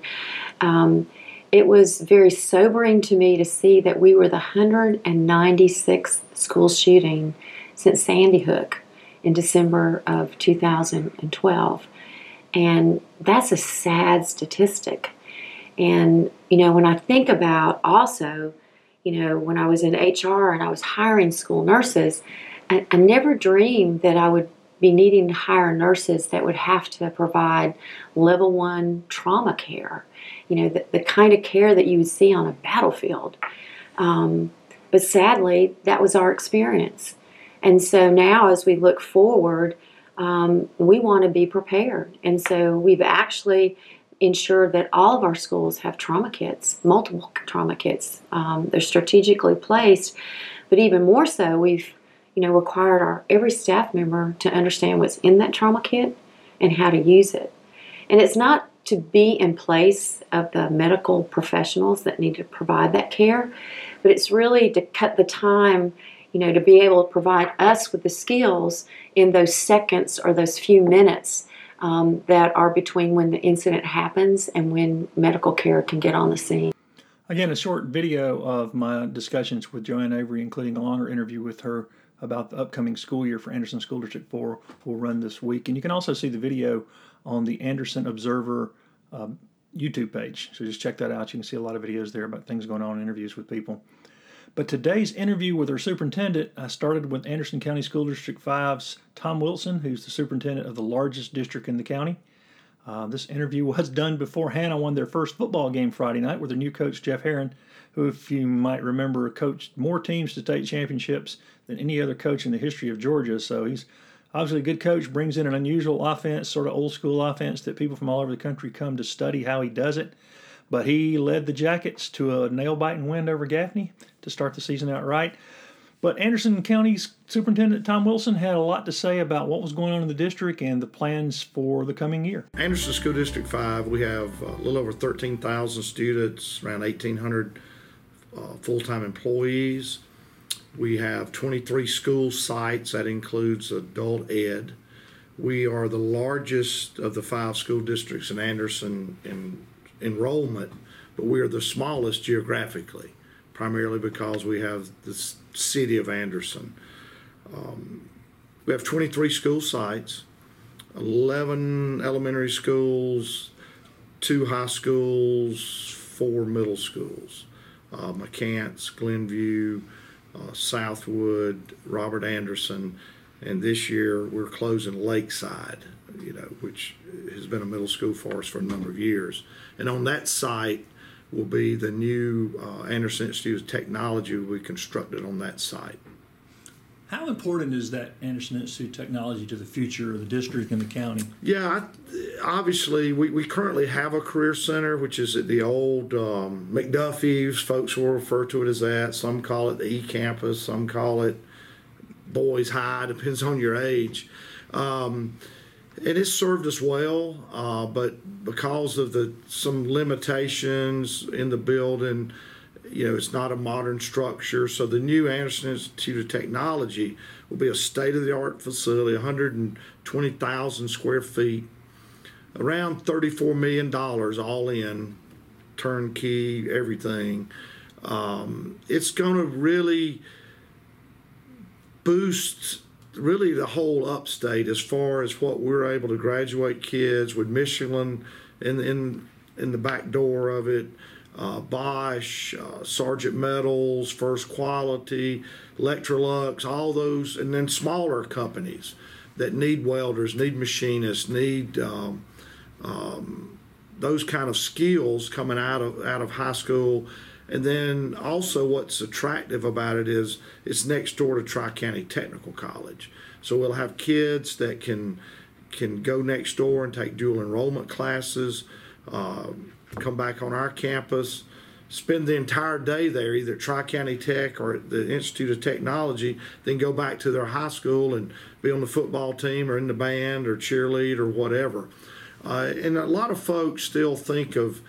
um, it was very sobering to me to see that we were the 196th school shooting since Sandy Hook in December of 2012. And that's a sad statistic. And, you know, when I think about also, you know, when I was in HR and I was hiring school nurses, I, I never dreamed that I would be needing to hire nurses that would have to provide level one trauma care, you know, the, the kind of care that you would see on a battlefield. Um, but sadly, that was our experience. And so now, as we look forward, um, we want to be prepared. And so we've actually ensured that all of our schools have trauma kits, multiple trauma kits. Um, they're strategically placed, but even more so, we've you know required our every staff member to understand what's in that trauma kit and how to use it. And it's not to be in place of the medical professionals that need to provide that care, but it's really to cut the time you know, to be able to provide us with the skills in those seconds or those few minutes um, that are between when the incident happens and when medical care can get on the scene. Again, a short video of my discussions with Joanne Avery, including a longer interview with her about the upcoming school year for Anderson School District 4, will run this week. And you can also see the video on the Anderson Observer um, YouTube page. So just check that out. You can see a lot of videos there about things going on, interviews with people. But today's interview with our superintendent, I started with Anderson County School District 5's Tom Wilson, who's the superintendent of the largest district in the county. Uh, this interview was done before Hanna won their first football game Friday night with their new coach, Jeff Herron, who, if you might remember, coached more teams to state championships than any other coach in the history of Georgia. So he's obviously a good coach, brings in an unusual offense, sort of old school offense that people from all over the country come to study how he does it. But he led the Jackets to a nail biting win over Gaffney to start the season out right. But Anderson County's Superintendent Tom Wilson had a lot to say about what was going on in the district and the plans for the coming year. Anderson School District 5, we have a little over 13,000 students, around 1,800 uh, full time employees. We have 23 school sites, that includes adult ed. We are the largest of the five school districts in Anderson in enrollment, but we are the smallest geographically primarily because we have the city of Anderson. Um, we have 23 school sites, 11 elementary schools, two high schools, four middle schools. Uh, McCants, Glenview, uh, Southwood, Robert Anderson, and this year we're closing Lakeside, you know, which has been a middle school for us for a number of years. And on that site, will be the new uh, Anderson Institute of Technology we constructed on that site. How important is that Anderson Institute Technology to the future of the district and the county? Yeah, obviously, we, we currently have a career center, which is at the old um, McDuffie's. Folks will refer to it as that. Some call it the E Campus, some call it Boys High, depends on your age. Um, it has served us well, uh, but because of the some limitations in the building, you know, it's not a modern structure. So the new Anderson Institute of Technology will be a state-of-the-art facility, 120,000 square feet, around 34 million dollars all in, turnkey, everything. Um, it's going to really boost really the whole upstate as far as what we're able to graduate kids with Michelin in in in the back door of it. Uh, Bosch, uh, Sargent Metals, First Quality, Electrolux, all those, and then smaller companies that need welders, need machinists, need um, um, those kind of skills coming out of out of high school and then also, what's attractive about it is it's next door to Tri County Technical College. So we'll have kids that can can go next door and take dual enrollment classes, uh, come back on our campus, spend the entire day there, either Tri County Tech or the Institute of Technology, then go back to their high school and be on the football team or in the band or cheerlead or whatever. Uh, and a lot of folks still think of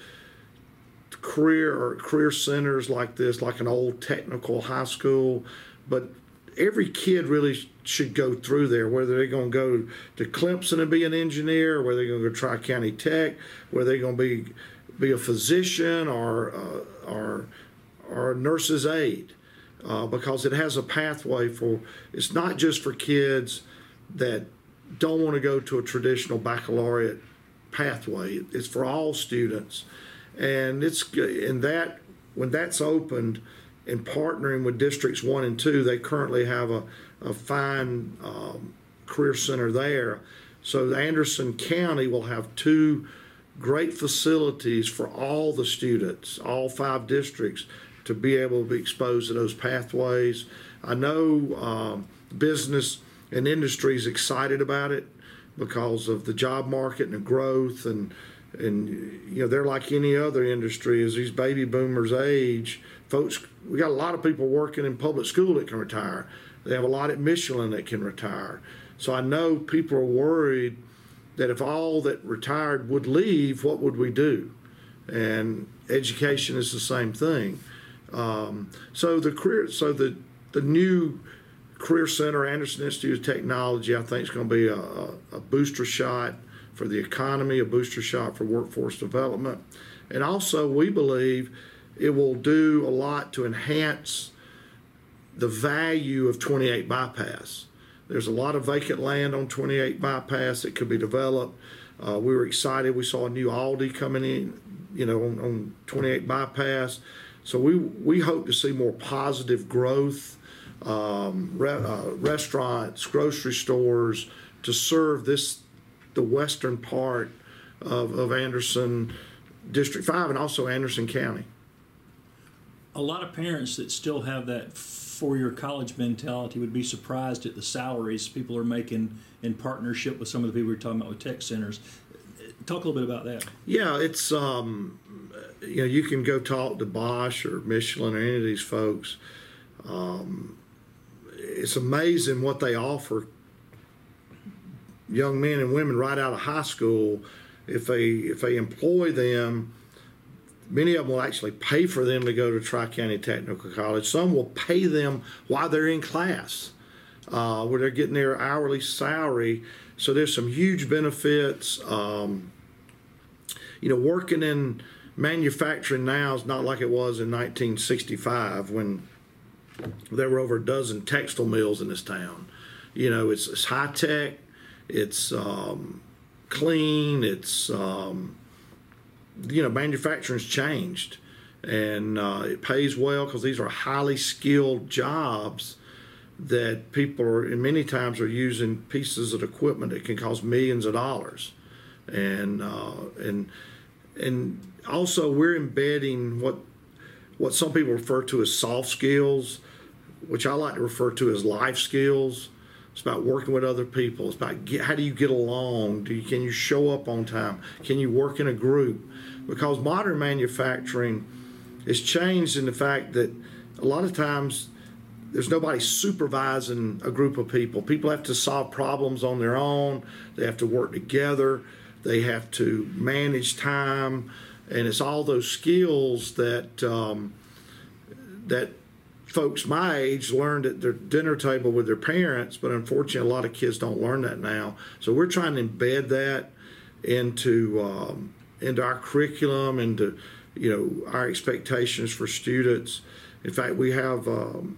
career or career centers like this, like an old technical high school, but every kid really should go through there, whether they're going to go to Clemson and be an engineer, whether they're going to go to Tri County Tech, whether they're going to be be a physician or uh, or or a nurse's aide, uh, because it has a pathway for. It's not just for kids that don't want to go to a traditional baccalaureate pathway. It's for all students, and it's in that when that's opened in partnering with districts one and two, they currently have a, a fine um, career center there. So Anderson County will have two great facilities for all the students, all five districts, to be able to be exposed to those pathways. I know um, business and industry is excited about it because of the job market and the growth and and you know they're like any other industry as these baby boomers age folks we got a lot of people working in public school that can retire they have a lot at michelin that can retire so i know people are worried that if all that retired would leave what would we do and education is the same thing um, so the career so the the new career center anderson institute of technology i think is going to be a, a, a booster shot for the economy, a booster shot for workforce development. And also, we believe it will do a lot to enhance the value of 28 bypass. There's a lot of vacant land on 28 bypass that could be developed. Uh, we were excited. We saw a new Aldi coming in, you know, on, on 28 bypass. So we we hope to see more positive growth, um, re, uh, restaurants, grocery stores to serve this the western part of, of Anderson District 5 and also Anderson County. A lot of parents that still have that four year college mentality would be surprised at the salaries people are making in partnership with some of the people we're talking about with tech centers. Talk a little bit about that. Yeah, it's, um, you know, you can go talk to Bosch or Michelin or any of these folks. Um, it's amazing what they offer young men and women right out of high school, if they if they employ them, many of them will actually pay for them to go to Tri County Technical College. Some will pay them while they're in class, uh, where they're getting their hourly salary. So there's some huge benefits. Um, you know, working in manufacturing now is not like it was in 1965 when there were over a dozen textile mills in this town. You know, it's, it's high tech it's um, clean. It's um, you know manufacturing's changed, and uh, it pays well because these are highly skilled jobs that people are, and many times are using pieces of equipment that can cost millions of dollars, and uh, and and also we're embedding what what some people refer to as soft skills, which I like to refer to as life skills. It's about working with other people. It's about get, how do you get along? Do you, can you show up on time? Can you work in a group? Because modern manufacturing has changed in the fact that a lot of times there's nobody supervising a group of people. People have to solve problems on their own. They have to work together. They have to manage time, and it's all those skills that um, that folks my age learned at their dinner table with their parents, but unfortunately, a lot of kids don't learn that now. So we're trying to embed that into um, into our curriculum, into you know our expectations for students. In fact, we have um,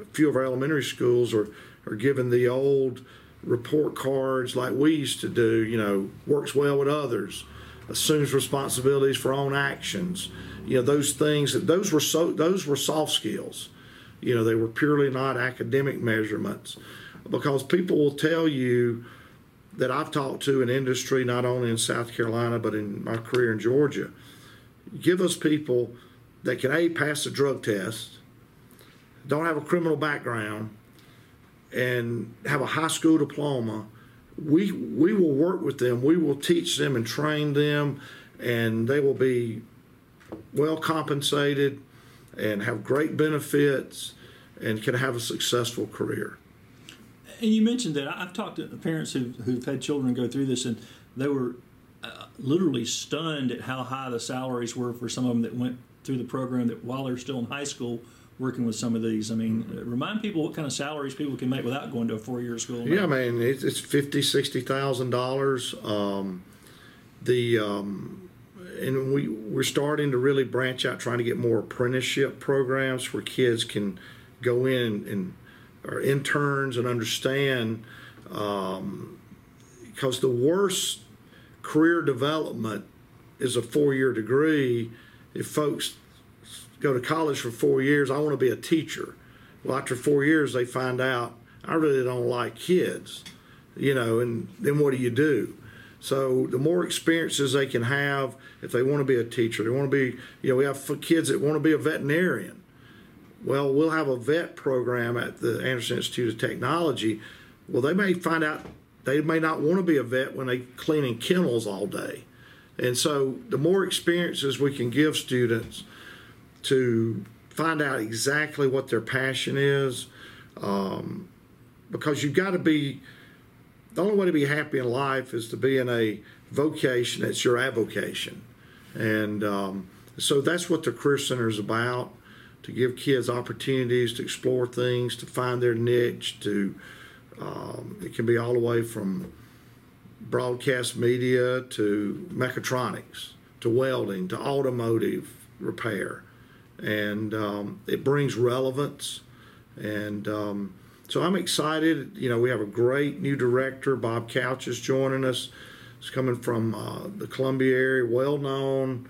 a few of our elementary schools are are given the old report cards like we used to do. You know, works well with others, assumes responsibilities for own actions you know those things those were so those were soft skills you know they were purely not academic measurements because people will tell you that I've talked to in industry not only in South Carolina but in my career in Georgia give us people that can a pass a drug test don't have a criminal background and have a high school diploma we we will work with them we will teach them and train them and they will be well compensated and have great benefits and can have a successful career. And you mentioned that I've talked to parents who've, who've had children go through this, and they were uh, literally stunned at how high the salaries were for some of them that went through the program that while they're still in high school working with some of these. I mean, uh, remind people what kind of salaries people can make without going to a four-year school. Yeah, man, it's, it's fifty, sixty thousand dollars. Um, the um, and we we're starting to really branch out, trying to get more apprenticeship programs where kids can go in and are interns and understand. Um, because the worst career development is a four-year degree. If folks go to college for four years, I want to be a teacher. Well, after four years, they find out I really don't like kids, you know, and then what do you do? So the more experiences they can have, if they want to be a teacher, they want to be, you know, we have kids that want to be a veterinarian. Well, we'll have a vet program at the Anderson Institute of Technology. Well, they may find out they may not want to be a vet when they cleaning kennels all day. And so the more experiences we can give students to find out exactly what their passion is, um, because you've got to be, the only way to be happy in life is to be in a vocation that's your avocation. And um, so that's what the Career Center is about to give kids opportunities to explore things, to find their niche, to um, it can be all the way from broadcast media to mechatronics to welding to automotive repair. And um, it brings relevance. And um, so I'm excited. You know, we have a great new director. Bob Couch is joining us. He's coming from uh, the Columbia area, well known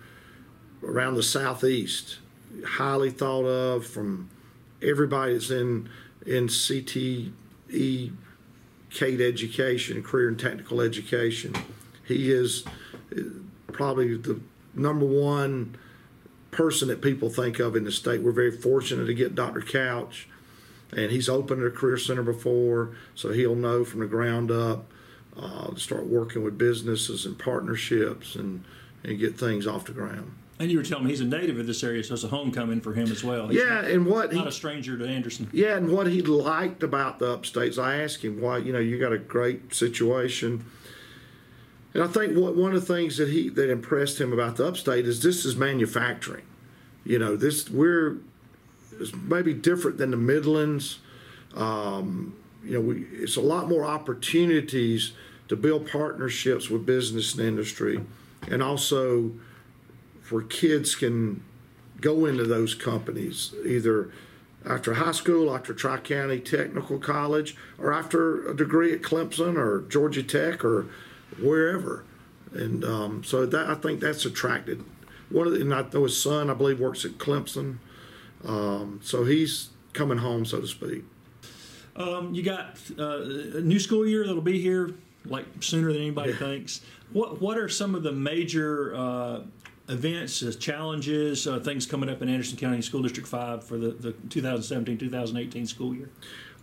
around the southeast, highly thought of from everybody that's in in CT E. Cade Education, Career and Technical Education. He is uh, probably the number one person that people think of in the state. We're very fortunate to get Dr. Couch, and he's opened a career center before, so he'll know from the ground up uh, to start working with businesses and partnerships and, and get things off the ground. And you were telling me he's a native of this area, so it's a homecoming for him as well. He's yeah, and what not he a stranger to Anderson. Yeah, and what he liked about the upstates, I asked him why. You know, you got a great situation, and I think what one of the things that he that impressed him about the upstate is this is manufacturing. You know, this we're it's maybe different than the Midlands. Um, you know, we, it's a lot more opportunities to build partnerships with business and industry, and also where kids can go into those companies either after high school, after Tri County Technical College, or after a degree at Clemson or Georgia Tech or wherever. And um, so that I think that's attracted. One of the, and I know his son, I believe, works at Clemson. Um, so he's coming home, so to speak. Um, you got uh, a new school year that'll be here like sooner than anybody thinks. What what are some of the major uh, events, uh, challenges, uh, things coming up in Anderson County School District Five for the, the 2017-2018 school year?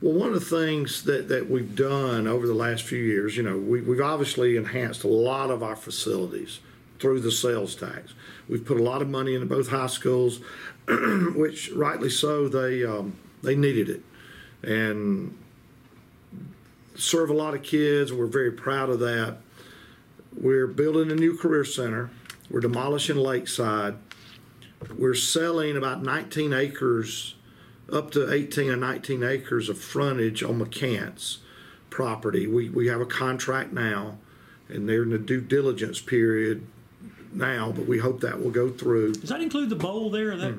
Well, one of the things that, that we've done over the last few years, you know, we, we've obviously enhanced a lot of our facilities through the sales tax. We've put a lot of money into both high schools, which rightly so, they um, they needed it, and serve a lot of kids. We're very proud of that. We're building a new career center. We're demolishing Lakeside. We're selling about 19 acres, up to 18 or 19 acres of frontage on McCants property. We, we have a contract now, and they're in the due diligence period now, but we hope that will go through. Does that include the bowl there? That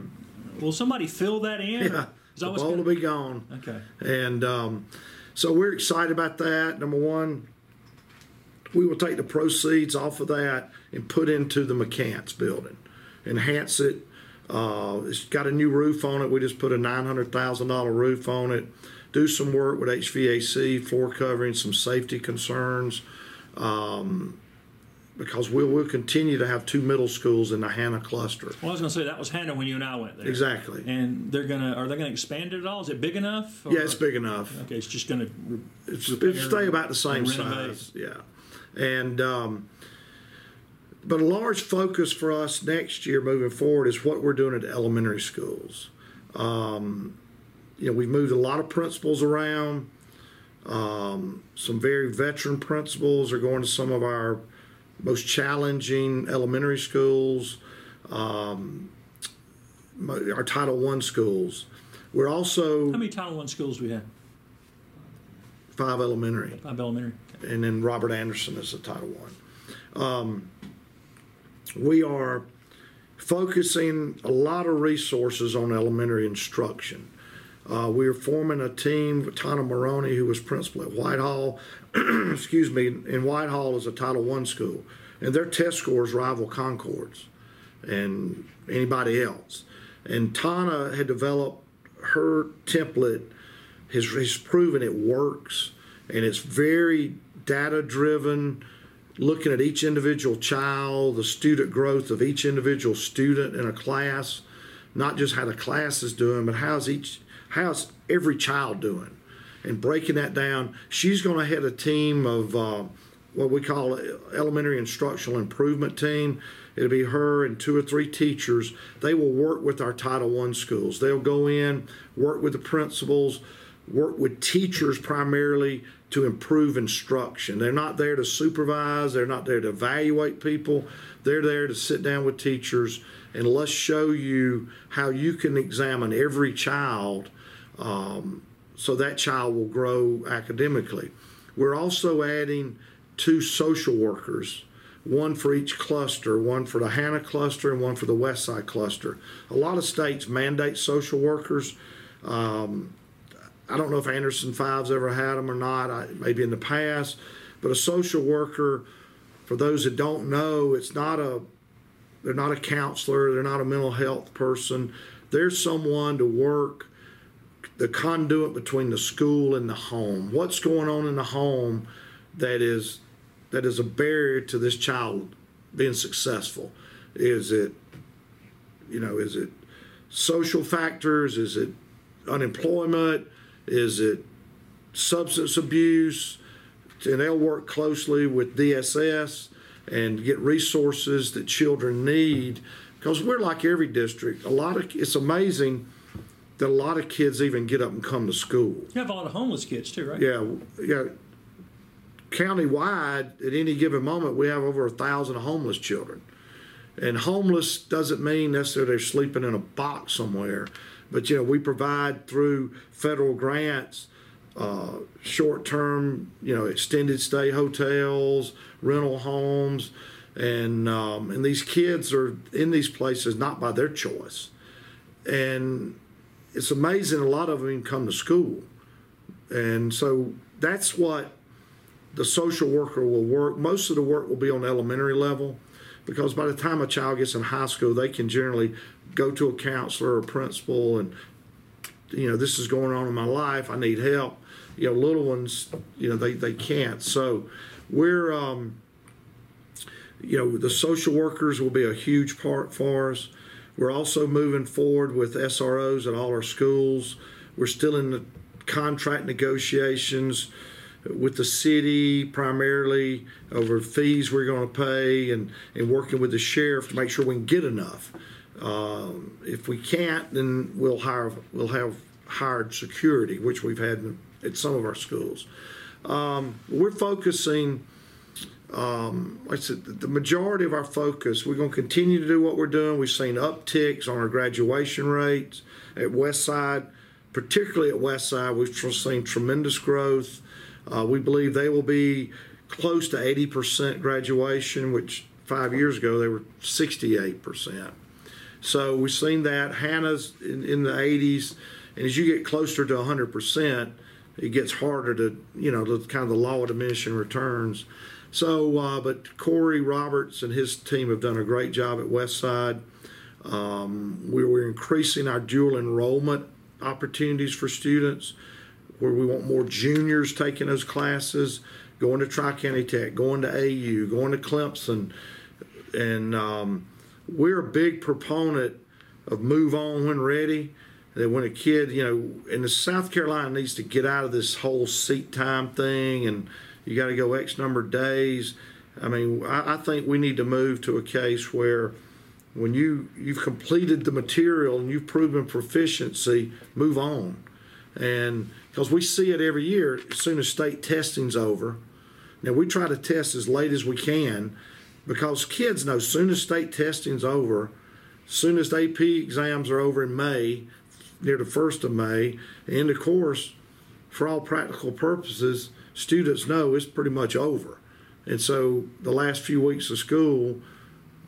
will somebody fill that in? Hmm. Yeah, the bowl gonna- will be gone. Okay. And um, so we're excited about that. Number one, we will take the proceeds off of that and put into the McCants building, enhance it. Uh, it's got a new roof on it. We just put a nine hundred thousand dollar roof on it. Do some work with HVAC, floor covering, some safety concerns. Um, because we'll, we'll continue to have two middle schools in the Hanna cluster. Well, I was going to say that was Hanna when you and I went there. Exactly. And they're gonna are they gonna expand it at all? Is it big enough? Yeah, it's big enough. Okay, it's just gonna. re- It's, it'll stay about the same size. Yeah, and um, but a large focus for us next year moving forward is what we're doing at elementary schools. Um, you know, we've moved a lot of principals around. Um, some very veteran principals are going to some of our most challenging elementary schools, um, our Title One schools. We're also How many Title One schools do we have? five elementary. Five elementary. and then Robert Anderson is a Title One. Um, we are focusing a lot of resources on elementary instruction. Uh, we are forming a team Tana Maroney, who was principal at Whitehall. excuse me, in Whitehall is a Title One school, and their test scores rival Concord's and anybody else. And Tana had developed her template. Has, has proven it works, and it's very data driven looking at each individual child, the student growth of each individual student in a class, not just how the class is doing, but how's each how's every child doing, and breaking that down. She's going to head a team of uh, what we call elementary instructional improvement team. It'll be her and two or three teachers. They will work with our Title One schools. They'll go in, work with the principals, work with teachers primarily to improve instruction. They're not there to supervise, they're not there to evaluate people. They're there to sit down with teachers and let's show you how you can examine every child um, so that child will grow academically. We're also adding two social workers, one for each cluster, one for the Hanna cluster and one for the West Side cluster. A lot of states mandate social workers. Um, I don't know if Anderson Five's ever had them or not, I, maybe in the past, but a social worker, for those that don't know, it's not a they're not a counselor, they're not a mental health person. They're someone to work the conduit between the school and the home. What's going on in the home that is that is a barrier to this child being successful? Is it you know, is it social factors? Is it unemployment? Is it substance abuse? And they'll work closely with DSS and get resources that children need because we're like every district. A lot of it's amazing that a lot of kids even get up and come to school. You have a lot of homeless kids too, right? Yeah, yeah. Countywide, at any given moment, we have over a thousand homeless children. And homeless doesn't mean necessarily they're sleeping in a box somewhere, but you know we provide through federal grants, uh, short-term, you know, extended stay hotels, rental homes, and um, and these kids are in these places not by their choice, and it's amazing a lot of them come to school, and so that's what the social worker will work. Most of the work will be on elementary level because by the time a child gets in high school, they can generally go to a counselor or principal and, you know, this is going on in my life. I need help. You know, little ones, you know, they, they can't. So we're, um, you know, the social workers will be a huge part for us. We're also moving forward with SROs at all our schools. We're still in the contract negotiations with the city primarily over fees we're going to pay and, and working with the sheriff to make sure we can get enough. Um, if we can't, then we'll hire we'll have hired security, which we've had in, at some of our schools. Um, we're focusing. Um, I said, the majority of our focus, we're going to continue to do what we're doing. We've seen upticks on our graduation rates at Westside, particularly at Westside. We've seen tremendous growth. Uh, we believe they will be close to 80% graduation, which five years ago they were 68%. So we've seen that. Hanna's in, in the 80s, and as you get closer to 100%, it gets harder to, you know, the kind of the law of diminishing returns. So, uh, but Corey Roberts and his team have done a great job at Westside. Um, we were increasing our dual enrollment opportunities for students where we want more juniors taking those classes, going to Tri County Tech, going to AU, going to Clemson. And um, we're a big proponent of move on when ready. That when a kid, you know, and the South Carolina needs to get out of this whole seat time thing and you got to go X number of days. I mean, I, I think we need to move to a case where when you you've completed the material and you've proven proficiency, move on. And because we see it every year, as soon as state testing's over. Now we try to test as late as we can, because kids know soon as state testing's over, soon as AP exams are over in May, near the first of May, end of course, for all practical purposes, students know it's pretty much over. And so the last few weeks of school,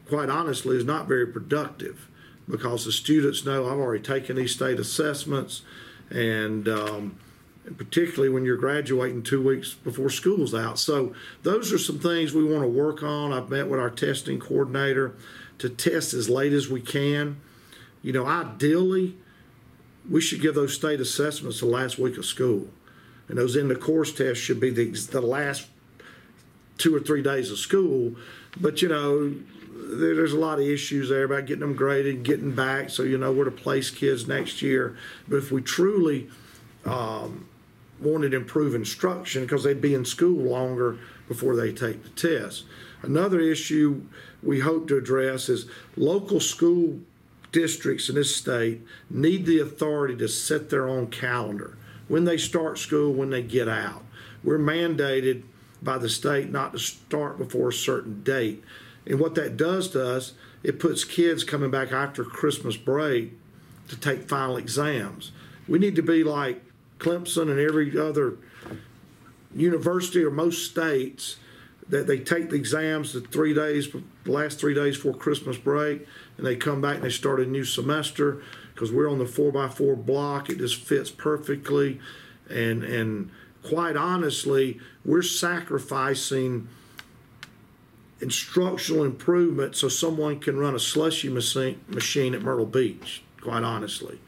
quite honestly, is not very productive because the students know I've already taken these state assessments, and, um, particularly when you're graduating two weeks before school's out. So those are some things we want to work on. I've met with our testing coordinator to test as late as we can. You know, ideally, we should give those state assessments the last week of school. And those end of course tests should be the, the last two or three days of school. But, you know, there's a lot of issues there about getting them graded, getting back, so you know where to place kids next year. But if we truly um, wanted to improve instruction, because they'd be in school longer before they take the test. Another issue we hope to address is local school districts in this state need the authority to set their own calendar when they start school, when they get out. We're mandated by the state not to start before a certain date. And what that does to us, it puts kids coming back after Christmas break to take final exams. We need to be like Clemson and every other university or most states that they take the exams the three days, the last three days before Christmas break, and they come back and they start a new semester because we're on the four by four block. It just fits perfectly, and and quite honestly, we're sacrificing instructional improvement so someone can run a slushy machine, machine at Myrtle Beach, quite honestly.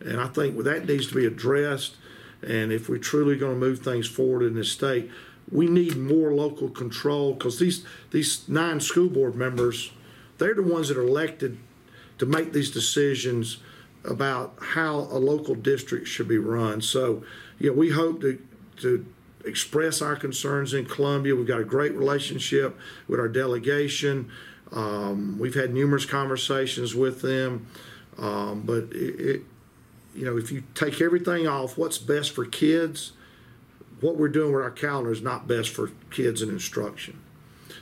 And I think that needs to be addressed. And if we're truly going to move things forward in this state, we need more local control because these, these nine school board members, they're the ones that are elected to make these decisions about how a local district should be run. So, you know, we hope to, to express our concerns in Columbia. We've got a great relationship with our delegation. Um, we've had numerous conversations with them, um, but it, it, you know, if you take everything off, what's best for kids, what we're doing with our calendar is not best for kids and instruction.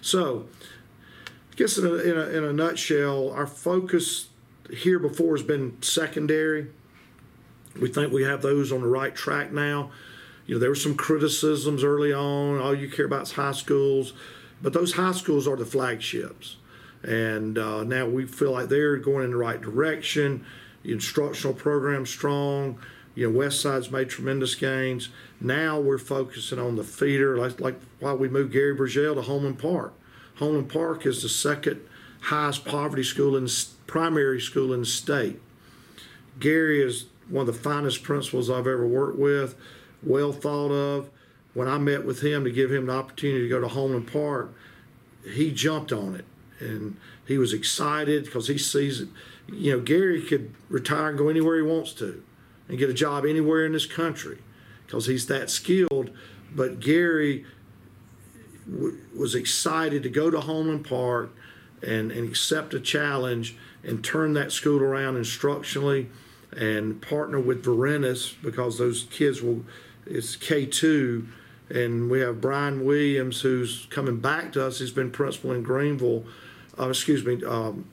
So, I guess in a, in a, in a nutshell, our focus here before has been secondary. We think we have those on the right track now you know, there were some criticisms early on. All you care about is high schools, but those high schools are the flagships. And uh, now we feel like they're going in the right direction. Instructional program strong. You know, West Side's made tremendous gains. Now we're focusing on the feeder, like, like why we moved Gary Burgell to Homeland Park. Homeland Park is the second highest poverty school in primary school in the state. Gary is one of the finest principals I've ever worked with well thought of. When I met with him to give him the opportunity to go to Homeland Park, he jumped on it and he was excited because he sees it. You know, Gary could retire and go anywhere he wants to and get a job anywhere in this country because he's that skilled. But Gary w- was excited to go to Homeland Park and, and accept a challenge and turn that school around instructionally and partner with Varennes because those kids will it's K2, and we have Brian Williams who's coming back to us. He's been principal in Greenville. Uh, excuse me. Um,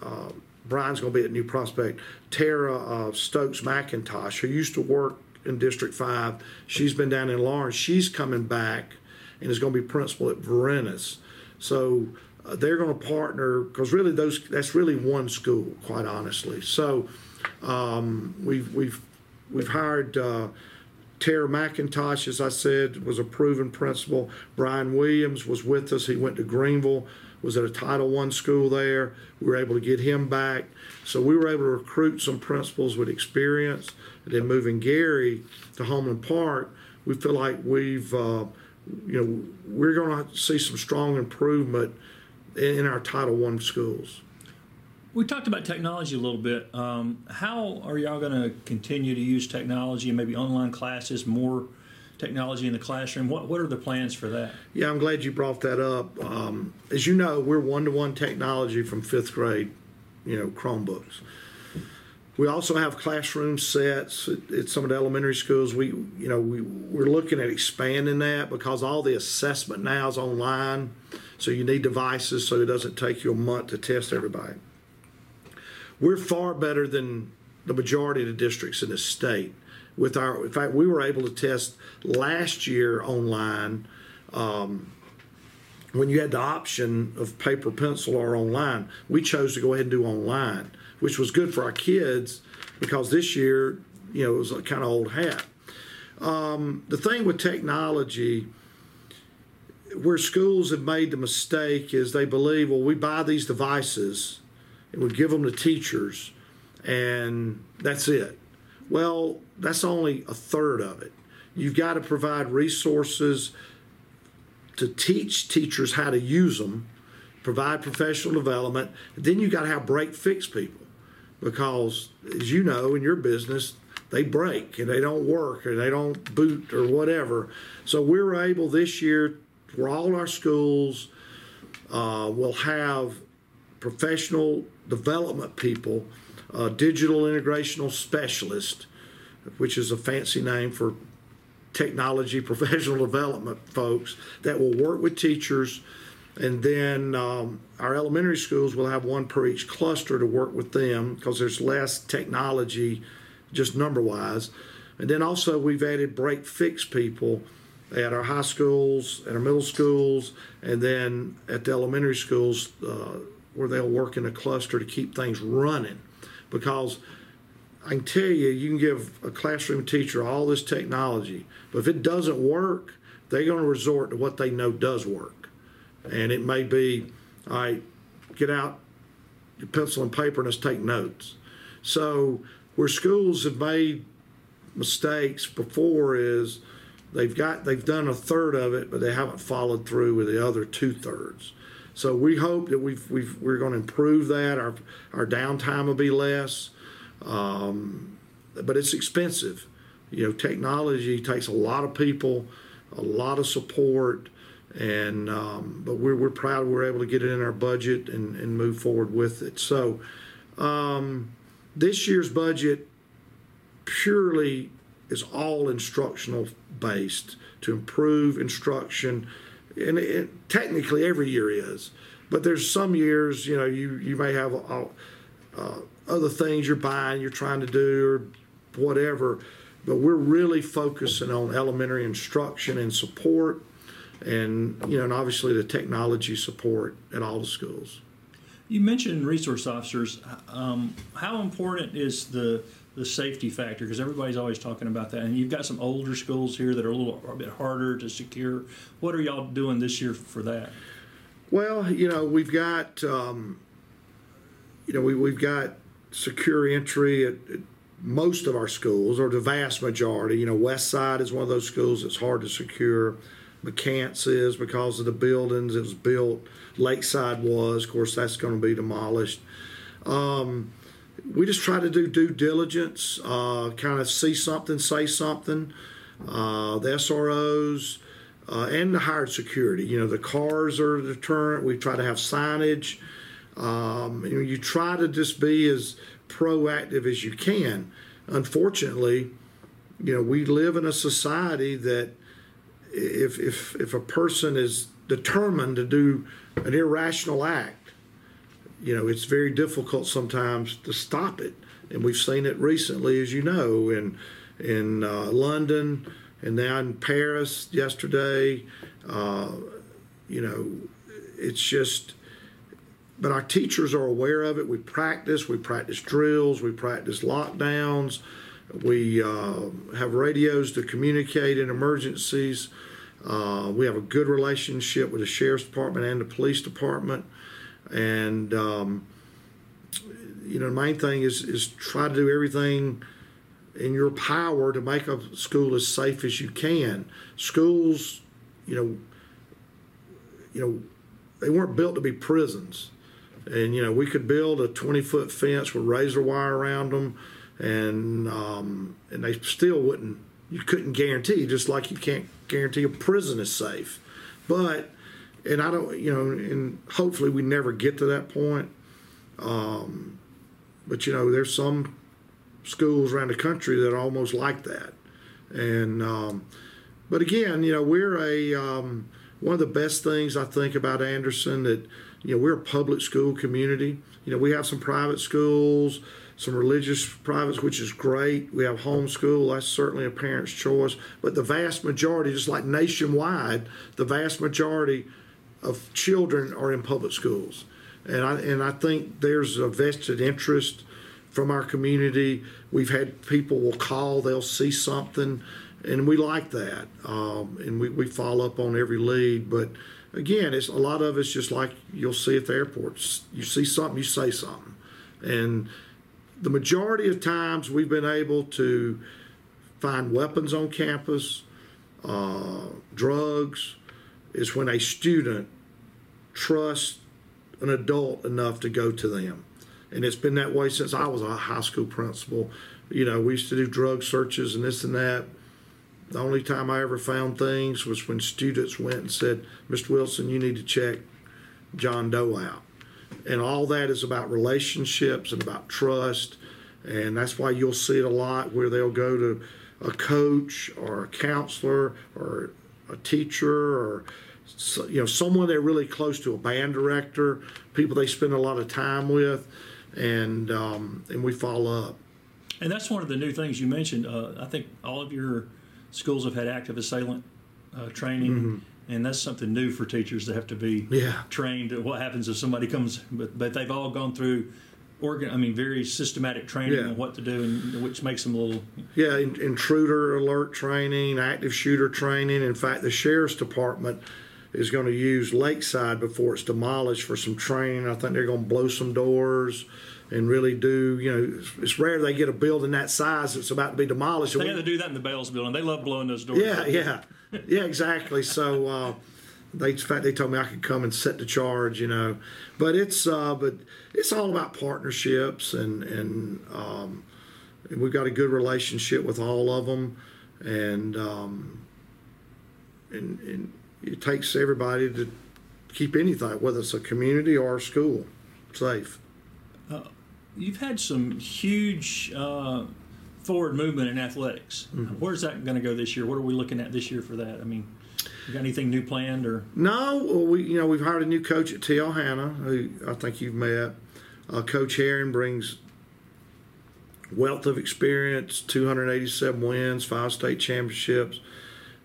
uh, Brian's going to be at New Prospect. Tara uh, Stokes McIntosh, who used to work in District 5, she's been down in Laurens. She's coming back and is going to be principal at Varennes. So uh, they're going to partner because really those that's really one school, quite honestly. So um, we've we've we've hired uh, Tara McIntosh, as I said, was a proven principal. Brian Williams was with us. He went to Greenville, was at a Title One school there. We were able to get him back. So we were able to recruit some principals with experience. And then moving Gary to Homeland Park, we feel like we've, uh, you know, we're going to see some strong improvement in our Title One schools. We talked about technology a little bit. Um, how are y'all going to continue to use technology, and maybe online classes, more technology in the classroom? What what are the plans for that? Yeah, I'm glad you brought that up. Um, as you know, we're one to one technology from fifth grade, you know, Chromebooks. we also have classroom sets at, at some of the elementary schools. We, you know, we, we're looking at expanding that because all the assessment now is online. So you need devices so it doesn't take you a month to test everybody. We're far better than the majority of the districts in the state. With our, in fact, we were able to test last year online um, when you had the option of paper, pencil, or online. We chose to go ahead and do online, which was good for our kids because this year, you know, it was a kind of old hat. Um, the thing with technology, where schools have made the mistake is they believe, well, we buy these devices and we give them to teachers, and that's it. Well, that's only a third of it. You've got to provide resources to teach teachers how to use them, provide professional development. Then you've got to have break fix people because, as you know, in your business, they break and they don't work or they don't boot or whatever. So we were able this year, where all our schools uh, will have professional development people, uh, digital integrational specialist, which is a fancy name for technology professional development folks that will work with teachers. And then um, our elementary schools will have one per each cluster to work with them because there's less technology, just number wise. And then also, we've added break fix people at our high schools, at our middle schools, and then at the elementary schools uh, where they'll work in a cluster to keep things running. Because I can tell you, you can give a classroom teacher all this technology, but if it doesn't work, they're going to resort to what they know does work. And it may be, right, get out your pencil and paper and let's take notes. So, where schools have made mistakes before is they've got they've done a third of it, but they haven't followed through with the other two thirds. So we hope that we've, we've we're going to improve that. Our our downtime will be less. Um, but it's expensive. You know, technology takes a lot of people, a lot of support, and um, but we're we're proud we're able to get it in our budget and, and move forward with it. So um, this year's budget purely is all instructional based to improve instruction, and it, technically every year is. But there's some years, you know, you you may have a, uh, other things you're buying, you're trying to do, or whatever. But we're really focusing on elementary instruction and support, and you know, and obviously the technology support at all the schools. You mentioned resource officers. Um, how important is the the safety factor? Because everybody's always talking about that, and you've got some older schools here that are a little a bit harder to secure. What are y'all doing this year for that? Well, you know, we've got um, you know we we've got secure entry at, at most of our schools, or the vast majority. You know, West Side is one of those schools that's hard to secure. McCants is because of the buildings it was built. Lakeside was, of course, that's going to be demolished. Um, we just try to do due diligence, uh, kind of see something, say something. Uh, the SROs uh, and the hired security. You know, the cars are a deterrent. We try to have signage. Um, you, know, you try to just be as proactive as you can. Unfortunately, you know, we live in a society that if, if, if a person is determined to do an irrational act, you know, it's very difficult sometimes to stop it. And we've seen it recently, as you know, in, in uh, London and now in Paris yesterday. Uh, you know, it's just, but our teachers are aware of it. We practice, we practice drills, we practice lockdowns, we uh, have radios to communicate in emergencies. Uh, we have a good relationship with the sheriff's department and the police department, and um, you know the main thing is is try to do everything in your power to make a school as safe as you can. Schools, you know, you know, they weren't built to be prisons, and you know we could build a 20 foot fence with razor wire around them, and um, and they still wouldn't. You couldn't guarantee, just like you can't guarantee a prison is safe. But and I don't, you know, and hopefully we never get to that point. Um, but you know, there's some schools around the country that are almost like that. And um, but again, you know, we're a um, one of the best things I think about Anderson that you know we're a public school community. You know, we have some private schools, some religious privates, which is great. We have homeschool. That's certainly a parent's choice. But the vast majority, just like nationwide, the vast majority of children are in public schools. And I, and I think there's a vested interest from our community. We've had people will call, they'll see something, and we like that. Um, and we, we follow up on every lead. But again, it's a lot of it's just like you'll see at the airports. You see something, you say something. And the majority of times we've been able to find weapons on campus, uh, drugs, is when a student trusts an adult enough to go to them. And it's been that way since I was a high school principal. You know, we used to do drug searches and this and that. The only time I ever found things was when students went and said, Mr. Wilson, you need to check John Doe out. And all that is about relationships and about trust. And that's why you'll see it a lot where they'll go to a coach or a counselor or a teacher or you know someone they're really close to a band director people they spend a lot of time with and um, and we follow up And that's one of the new things you mentioned. Uh, I think all of your schools have had active assailant uh, training, and that's something new for teachers to have to be Mm-hmm. Yeah. trained. What happens if somebody comes? But but they've all gone through. Organ, I mean, very systematic training Yeah. on what to do, and which makes them a little. yeah in, intruder alert training active shooter training in fact the sheriff's department is going to use lakeside before it's demolished for some training i think they're going to blow some doors and really do you know it's, it's rare they get a building that size that's about to be demolished They had to do that in the Bells building. They love blowing those doors. Yeah, yeah, yeah, exactly. So uh, they, in fact, they told me I could come and set the charge, you know. But it's, uh, but it's all about partnerships, and and, um, we've got a good relationship with all of them, and um, and and it takes everybody to keep anything, whether it's a community or a school, safe. You've had some huge uh, forward movement in athletics. Mm-hmm. Where's that going to go this year? What are we looking at this year for that? I mean, you got anything new planned or? No, well, we you know we've hired a new coach at TL Hanna, who I think you've met. Uh, coach Herron brings wealth of experience, 287 wins, five state championships.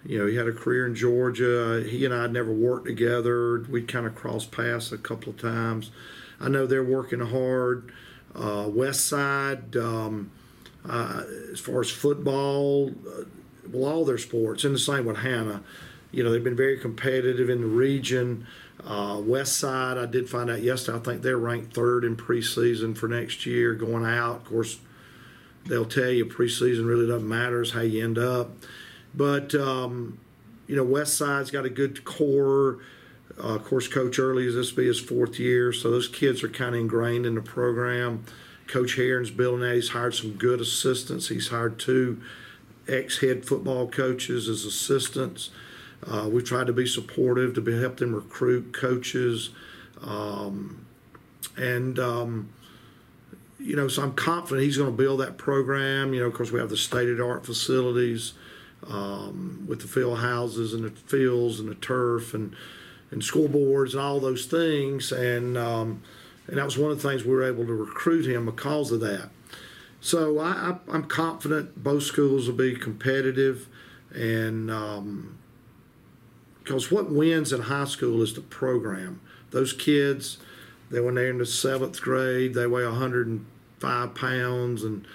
You know, he had a career in Georgia. He and I had never worked together. We'd kind of crossed paths a couple of times. I know they're working hard. Uh, West Side, um, uh, as far as football, uh, well, all their sports, and the same with Hanna. You know, they've been very competitive in the region. Uh, West Side, I did find out yesterday, I think they're ranked third in preseason for next year going out. Of course, they'll tell you preseason really doesn't matter, it's how you end up. But, um, you know, West Side's got a good core. Uh, of course, Coach Early is this will be his fourth year, so those kids are kind of ingrained in the program. Coach Herron's building that. He's hired some good assistants. He's hired two ex-head football coaches as assistants. Uh, we tried to be supportive to be, help them recruit coaches, um, and um, you know, so I'm confident he's going to build that program. You know, of course, we have the state-of-the-art facilities um, with the field houses and the fields and the turf and and scoreboards and all those things. And um, and that was one of the things we were able to recruit him because of that. So I, I'm confident both schools will be competitive, and um, because what wins in high school is the program. Those kids, they when they're in the seventh grade, they weigh 105 pounds and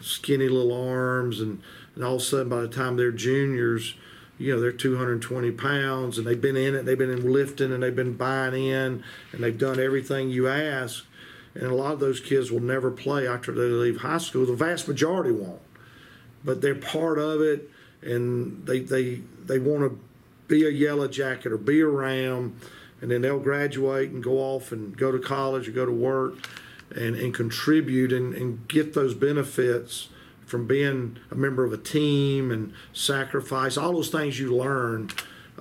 skinny little arms, and, and all of a sudden by the time they're juniors, you know they're 220 pounds and they've been in it they've been in lifting and they've been buying in and they've done everything you ask and a lot of those kids will never play after they leave high school the vast majority won't but they're part of it and they they they want to be a yellow jacket or be a ram. and then they'll graduate and go off and go to college or go to work and, and contribute and, and get those benefits from being a member of a team and sacrifice, all those things you learn,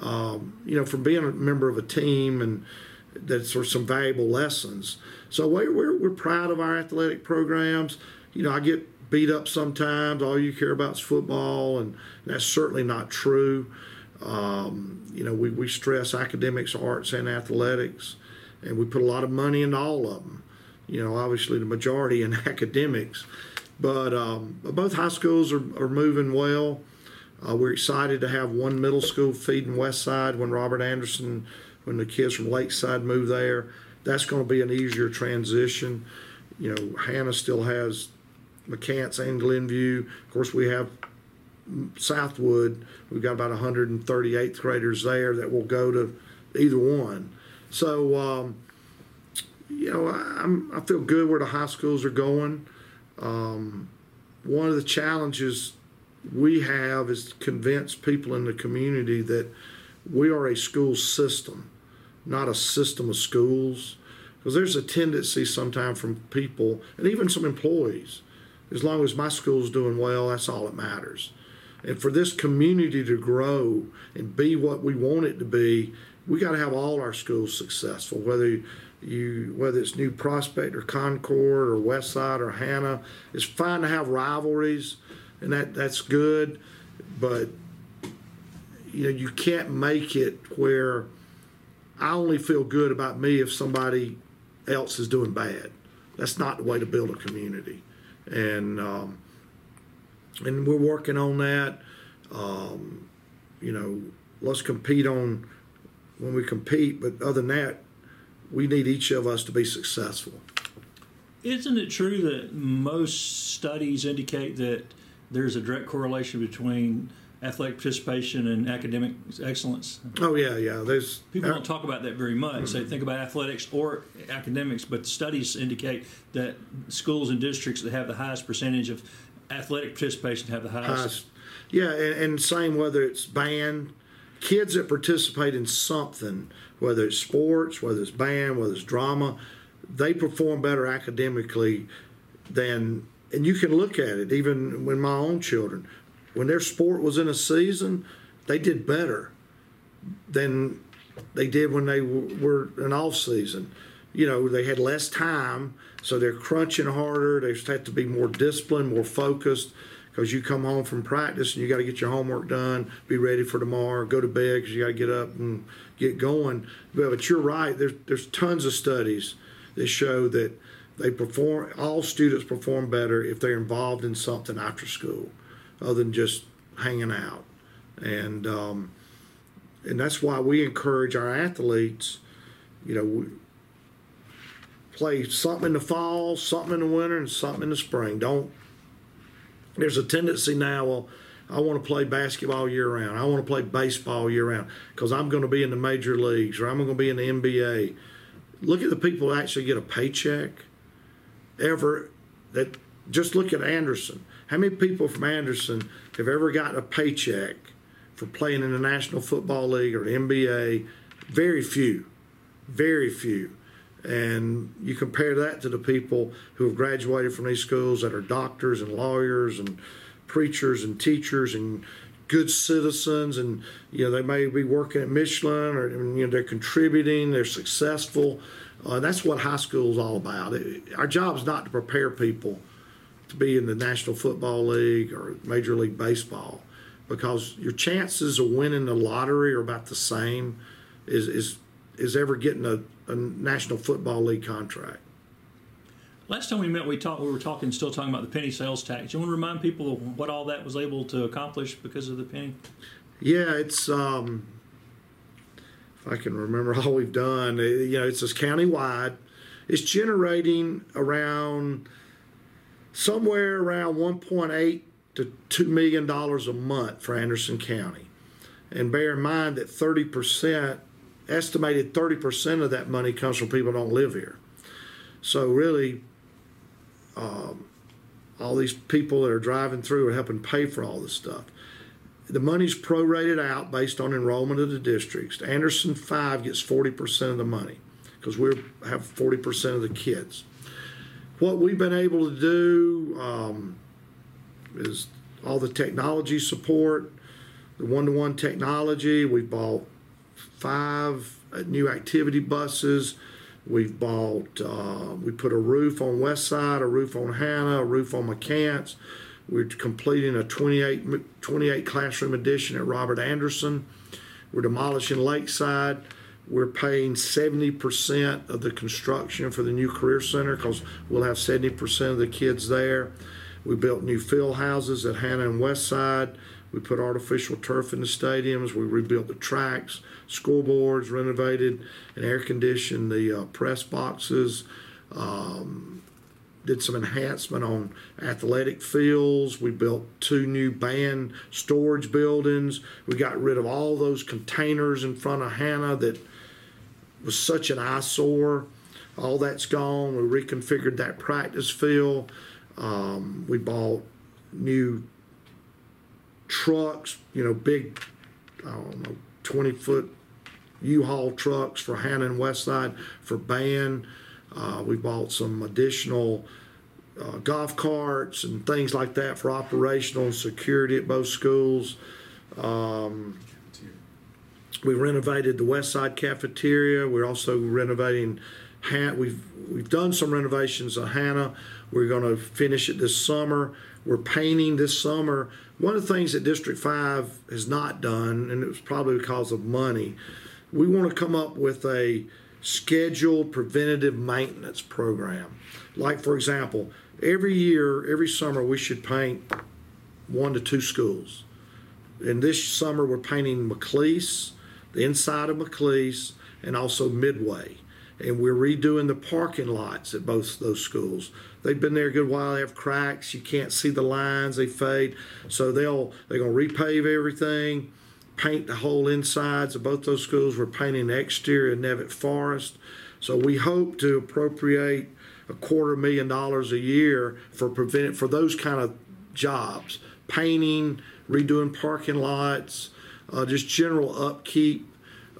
um, you know, from being a member of a team and that's sort of some valuable lessons. So we're, we're, we're proud of our athletic programs. You know, I get beat up sometimes. All you care about is football, and that's certainly not true. Um, you know, we, we stress academics, arts, and athletics, and we put a lot of money into all of them. You know, obviously the majority in academics, but um, both high schools are, are moving well. Uh, we're excited to have one middle school feeding West Side when Robert Anderson, when the kids from Lakeside move there. That's going to be an easier transition. You know, Hanna still has McCants and Glenview. Of course, we have Southwood. We've got about 138th graders there that will go to either one. So, um, you know, I'm, I feel good where the high schools are going. Um, one of the challenges we have is to convince people in the community that we are a school system, not a system of schools. Because there's a tendency sometimes from people and even some employees, as long as my school's doing well, that's all that matters. And for this community to grow and be what we want it to be, we got to have all our schools successful, whether you whether it's New Prospect or Concord or Westside or Hanna. It's fine to have rivalries, and that that's good, but you know you can't make it where I only feel good about me if somebody else is doing bad. That's not the way to build a community, and um, and we're working on that. Um, you know, let's compete on when we compete, but other than that, we need each of us to be successful. Isn't it true that most studies indicate that there's a direct correlation between athletic participation and academic excellence? Oh yeah, yeah. There's people don't talk about that very much. They think about athletics or academics, but studies indicate that schools and districts that have the highest percentage of athletic participation have the highest. highest yeah, and, and same whether it's band, kids that participate in something, whether it's sports, whether it's band, whether it's drama, they perform better academically than, and you can look at it even when my own children, when their sport was in a season, they did better than they did when they were in off season. You know, they had less time, so they're crunching harder. They just have to be more disciplined, more focused because you come home from practice and you got to get your homework done, be ready for tomorrow, go to bed because you got to get up and get going. But you're right. There's there's tons of studies that show that they perform. All students perform better if they're involved in something after school, other than just hanging out, and um, and that's why we encourage our athletes. You know. play something in the fall, something in the winter, and something in the spring. Don't there's a tendency now, well, I want to play basketball year round. I want to play baseball year round because I'm going to be in the major leagues or I'm going to be in the NBA. Look at the people that actually get a paycheck ever that just look at Anderson. How many people from Anderson have ever gotten a paycheck for playing in the National Football League or the NBA? Very few. Very few. And you compare that to the people who have graduated from these schools that are doctors and lawyers and preachers and teachers and good citizens and you know they may be working at Michelin or you know they're contributing they're successful uh, that's what high school is all about it, our job is not to prepare people to be in the National Football League or Major League Baseball because your chances of winning the lottery are about the same is is is ever getting a a National Football League contract. Last time we met, we talked. We were talking, still talking about the penny sales tax. You want to remind people of what all that was able to accomplish because of the penny? Yeah, it's. Um, if I can remember all we've done, eh, you know, it's just county-wide. It's generating around somewhere around 1.8 to 2 million dollars a month for Anderson County. And bear in mind that 30 percent estimated 30% of that money comes from people who don't live here. So really, um, all these people that are driving through are helping pay for all this stuff. The money's prorated out based on enrollment of the districts. Anderson 5 gets 40% of the money because we have 40% of the kids. What we've been able to do um, is all the technology support, the one to one technology. We've bought five new activity buses. We've bought, uh, we put a roof on West Side, a roof on Hanna, a roof on McCants. We're completing a 28, 28 classroom addition at Robert Anderson. We're demolishing Lakeside. We're paying 70% of the construction for the new career center because we'll have 70% of the kids there. We built new field houses at Hanna and West Side. We put artificial turf in the stadiums. We rebuilt the tracks, scoreboards, renovated and air conditioned the uh, press boxes. Um, did some enhancement on athletic fields. We built two new band storage buildings. We got rid of all those containers in front of Hanna that was such an eyesore. All that's gone. We reconfigured that practice field. Um, we bought new trucks, you know, big, I don't know, 20 foot U-Haul trucks for Hanna and Westside for Ban. Uh, we bought some additional uh, golf carts and things like that for operational and security at both schools. Um, we renovated the West Side cafeteria. We're also renovating. Han- we've we've done some renovations of Hanna. We're going to finish it this summer. We're painting this summer. One of the things that District Five has not done, and it was probably because of money, we want to come up with a scheduled preventative maintenance program. Like for example, every year, every summer, we should paint one to two schools. And this summer, we're painting McLees, the inside of McLees, and also Midway. And we're redoing the parking lots at both those schools. They've been there a good while. They have cracks. You can't see the lines. They fade. So they'll they're gonna repave everything, paint the whole insides of both those schools. We're painting the exterior of Nevitt Forest. So we hope to appropriate a quarter million dollars a year for prevent for those kind of jobs, painting, redoing parking lots, uh, just general upkeep,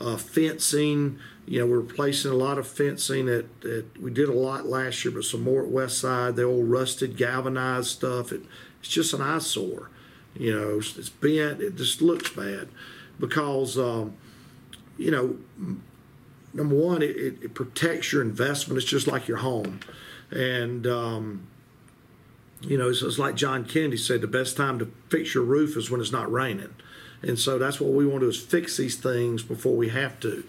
uh, fencing. You know, we're replacing a lot of fencing. At, at we did a lot last year, but some more at West Side. The old rusted galvanized stuff. It, it's just an eyesore. You know, it's, bent. It just looks bad because um, you know number one, it, it, it, protects your investment. It's just like your home. And, um, you know, it's, it's, like John Kennedy said the best time to fix your roof is when it's not raining. And so that's what we want to do is fix these things before we have to.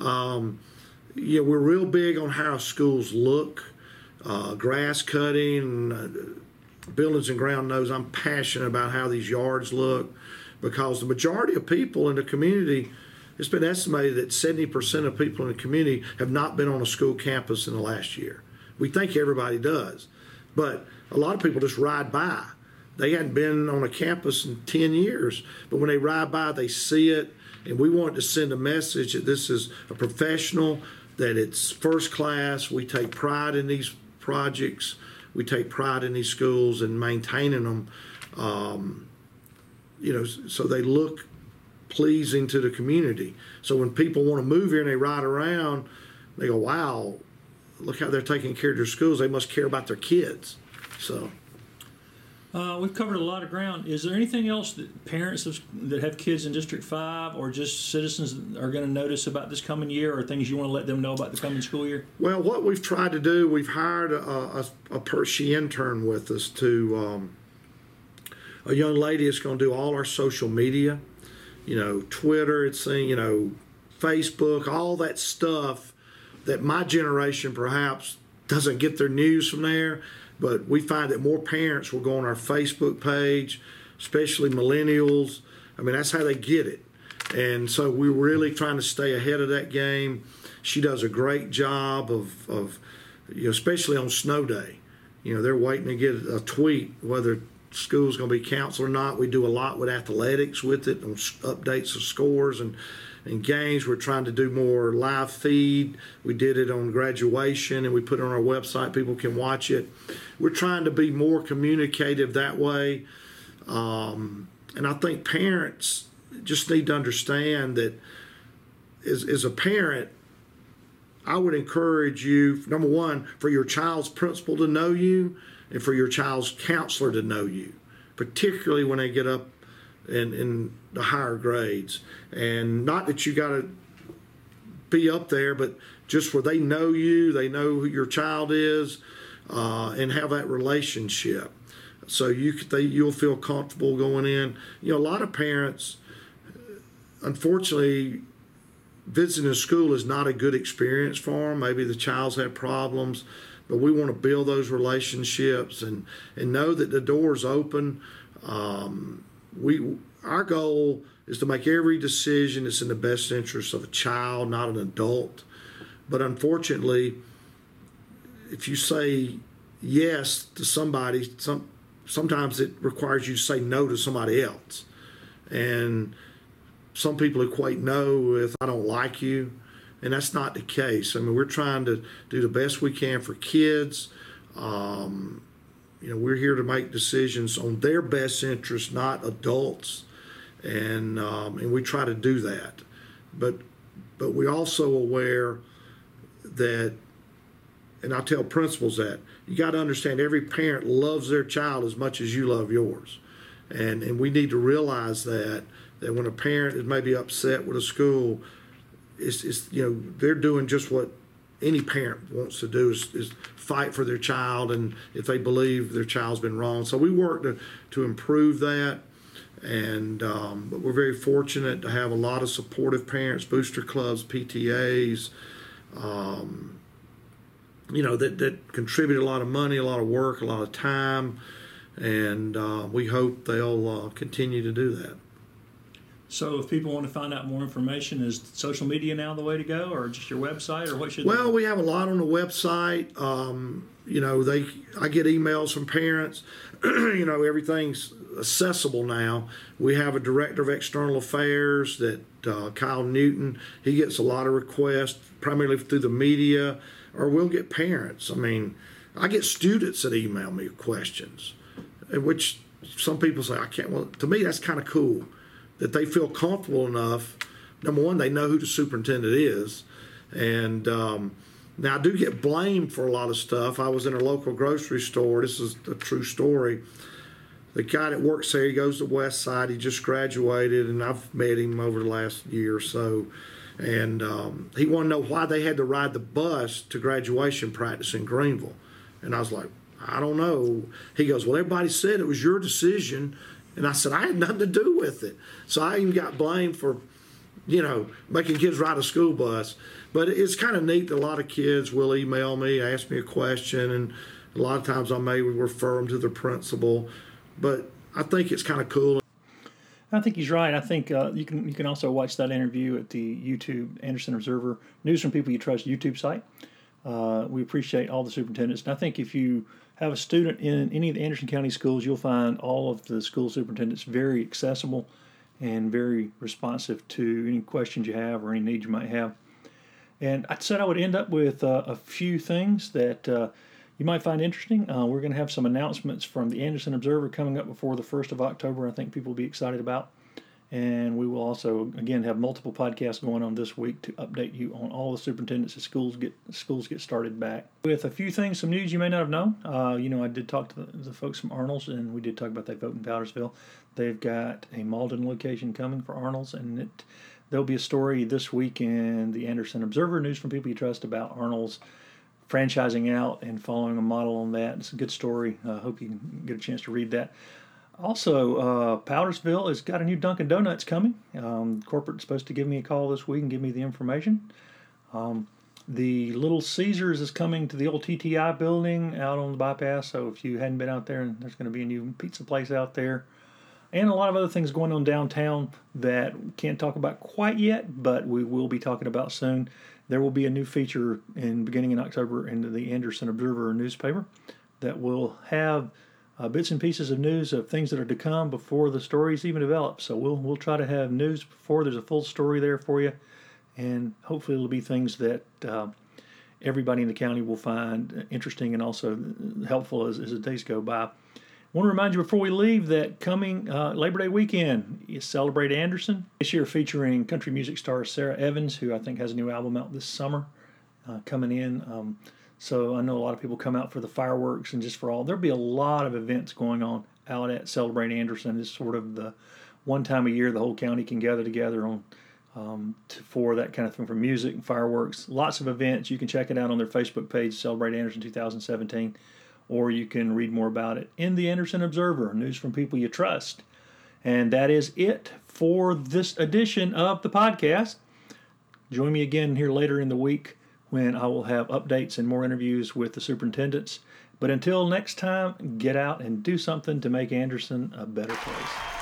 Um, yeah, we're real big on how schools look, uh, grass cutting, uh, buildings and ground knows I'm passionate about how these yards look because the majority of people in the community – it's been estimated that 70% of people in the community have not been on a school campus in the last year. We think everybody does, but a lot of people just ride by. They hadn't been on a campus in 10 years, but when they ride by, they see it. And we want to send a message that this is a professional, that it's first class. We take pride in these projects, we take pride in these schools and maintaining them. Um, you know, so they look pleasing to the community. So when people want to move here and they ride around, they go, wow, look how they're taking care of their schools. They must care about their kids. So. Uh, we've covered a lot of ground. Is there anything else that parents that have kids in District 5 or just citizens are going to notice about this coming year or things you want to let them know about the coming school year? Well, what we've tried to do, we've hired a, a, a Percy intern with us to, um, a young lady that's going to do all our social media you know, Twitter, it's saying, you know, Facebook, all that stuff that my generation perhaps doesn't get their news from there. But we find that more parents will go on our Facebook page, especially millennials. I mean, that's how they get it. And so we're really trying to stay ahead of that game. She does a great job of, of you know, especially on snow day. You know, they're waiting to get a tweet, whether school's going to be canceled or not. We do a lot with athletics with it, on updates of scores and and games. We're trying to do more live feed. We did it on graduation and we put it on our website. People can watch it. We're trying to be more communicative that way. Um, and I think parents just need to understand that as, as a parent, I would encourage you, number one, for your child's principal to know you and for your child's counselor to know you, particularly when they get up in, in the higher grades. And not that you got to be up there, but just where they know you, they know who your child is, uh, and have that relationship. So you they, you'll feel comfortable going in. You know, a lot of parents, unfortunately, visiting a school is not a good experience for them. Maybe the child's had problems, but we want to build those relationships and and know that the door's open. Um, we our goal is to make every decision that's in the best interest of a child, not an adult. But unfortunately, if you say yes to somebody, some sometimes it requires you to say no to somebody else. And some people equate no with I don't like you, and that's not the case. I mean, we're trying to do the best we can for kids. Um, you know, we're here to make decisions on their best interest, not adults, and um, and we try to do that. But but we also aware that, and I tell principals that you got to understand every parent loves their child as much as you love yours, and and we need to realize that that when a parent is maybe upset with a school, it's, it's you know they're doing just what any parent wants to do is, is fight for their child and if they believe their child's been wrong. So we work to, to improve that. And um, but we're very fortunate to have a lot of supportive parents, booster clubs, PTAs, um, you know, that, that contribute a lot of money, a lot of work, a lot of time. And uh, we hope they'll uh, continue to do that. So, if people want to find out more information, is social media now the way to go, or just your website, or what should? Well, we have a lot on the website. Um, you know, they I get emails from parents. you know, everything's accessible now. We have a director of external affairs that uh, Kyle Newton. He gets a lot of requests, primarily through the media, or we'll get parents. I mean, I get students that email me questions, which some people say I can't. Well, to me, that's kind of cool that they feel comfortable enough. Number one, they know who the superintendent is, and um, now I do get blamed for a lot of stuff. I was in a local grocery store. This is a true story. The guy that works there, he goes to West Side. He just graduated, and I've met him over the last year or so. And um, he wanted to know why they had to ride the bus to graduation practice in Greenville. And I was like, I don't know. He goes, Well, everybody said it was your decision and I said, I had nothing to do with it. So I even got blamed for, you know, making kids ride a school bus. But it's kind of neat that a lot of kids will email me, ask me a question, and a lot of times I may refer them to the principal. But I think it's kind of cool. I think he's right. I think uh, you can you can also watch that interview at the YouTube Anderson Observer News from People You Trust YouTube site. Uh, we appreciate all the superintendents, and I think if you have a student in any of the Anderson County schools, you'll find all of the school superintendents very accessible and very responsive to any questions you have or any needs you might have. And I said I would end up with uh, a few things that uh, you might find interesting. Uh, we're going to have some announcements from the Anderson Observer coming up before the 1st of October, I think people will be excited about. And we will also again have multiple podcasts going on this week to update you on all the superintendents as schools get schools get started back. With a few things, some news you may not have known. Uh, you know, I did talk to the, the, folks from Arnold's, and we did talk about that vote in Powdersville. They've got a Malden location coming for Arnold's, and it there'll be a story this week in the Anderson Observer News from people you trust about Arnold's franchising out and following a model on that. It's a good story. I uh, hope you get a chance to read that. Also, uh, Powdersville has got a new Dunkin' Donuts coming. Um, corporate's supposed to give me a call this week and give me the information. Um, the Little Caesars is coming to the old TTI building out on the bypass. So if you hadn't been out there, there's going to be a new pizza place out there, and a lot of other things going on downtown that can't talk about quite yet, but we will be talking about soon. There will be a new feature in beginning in October in the Anderson Observer newspaper that will have uh, bits and pieces of news of things that are to come before the stories even develop. So we'll we'll try to have news before there's a full story there for you, and hopefully it'll be things that uh, everybody in the county will find interesting and also helpful as, as the days go by. I want to remind you before we leave that coming uh, Labor Day weekend is Celebrate Anderson. This year featuring country music star Sara Evans, who I think has a new album out this summer uh, coming in. Um, so I know a lot of people come out for the fireworks and just for all. There'll be a lot of events going on out at Celebrate Anderson. It's sort of the one time a year the whole county can gather together on um, to, for that kind of thing, for music and fireworks. Lots of events. You can check it out on their Facebook page, Celebrate Anderson 2017, or you can read more about it in the Anderson Observer, news from people you trust. And that is it for this edition of the podcast. Join me again here later in the week when I will have updates and more interviews with the superintendents. But until next time, get out and do something to make Anderson a better place.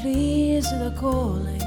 Please the calling.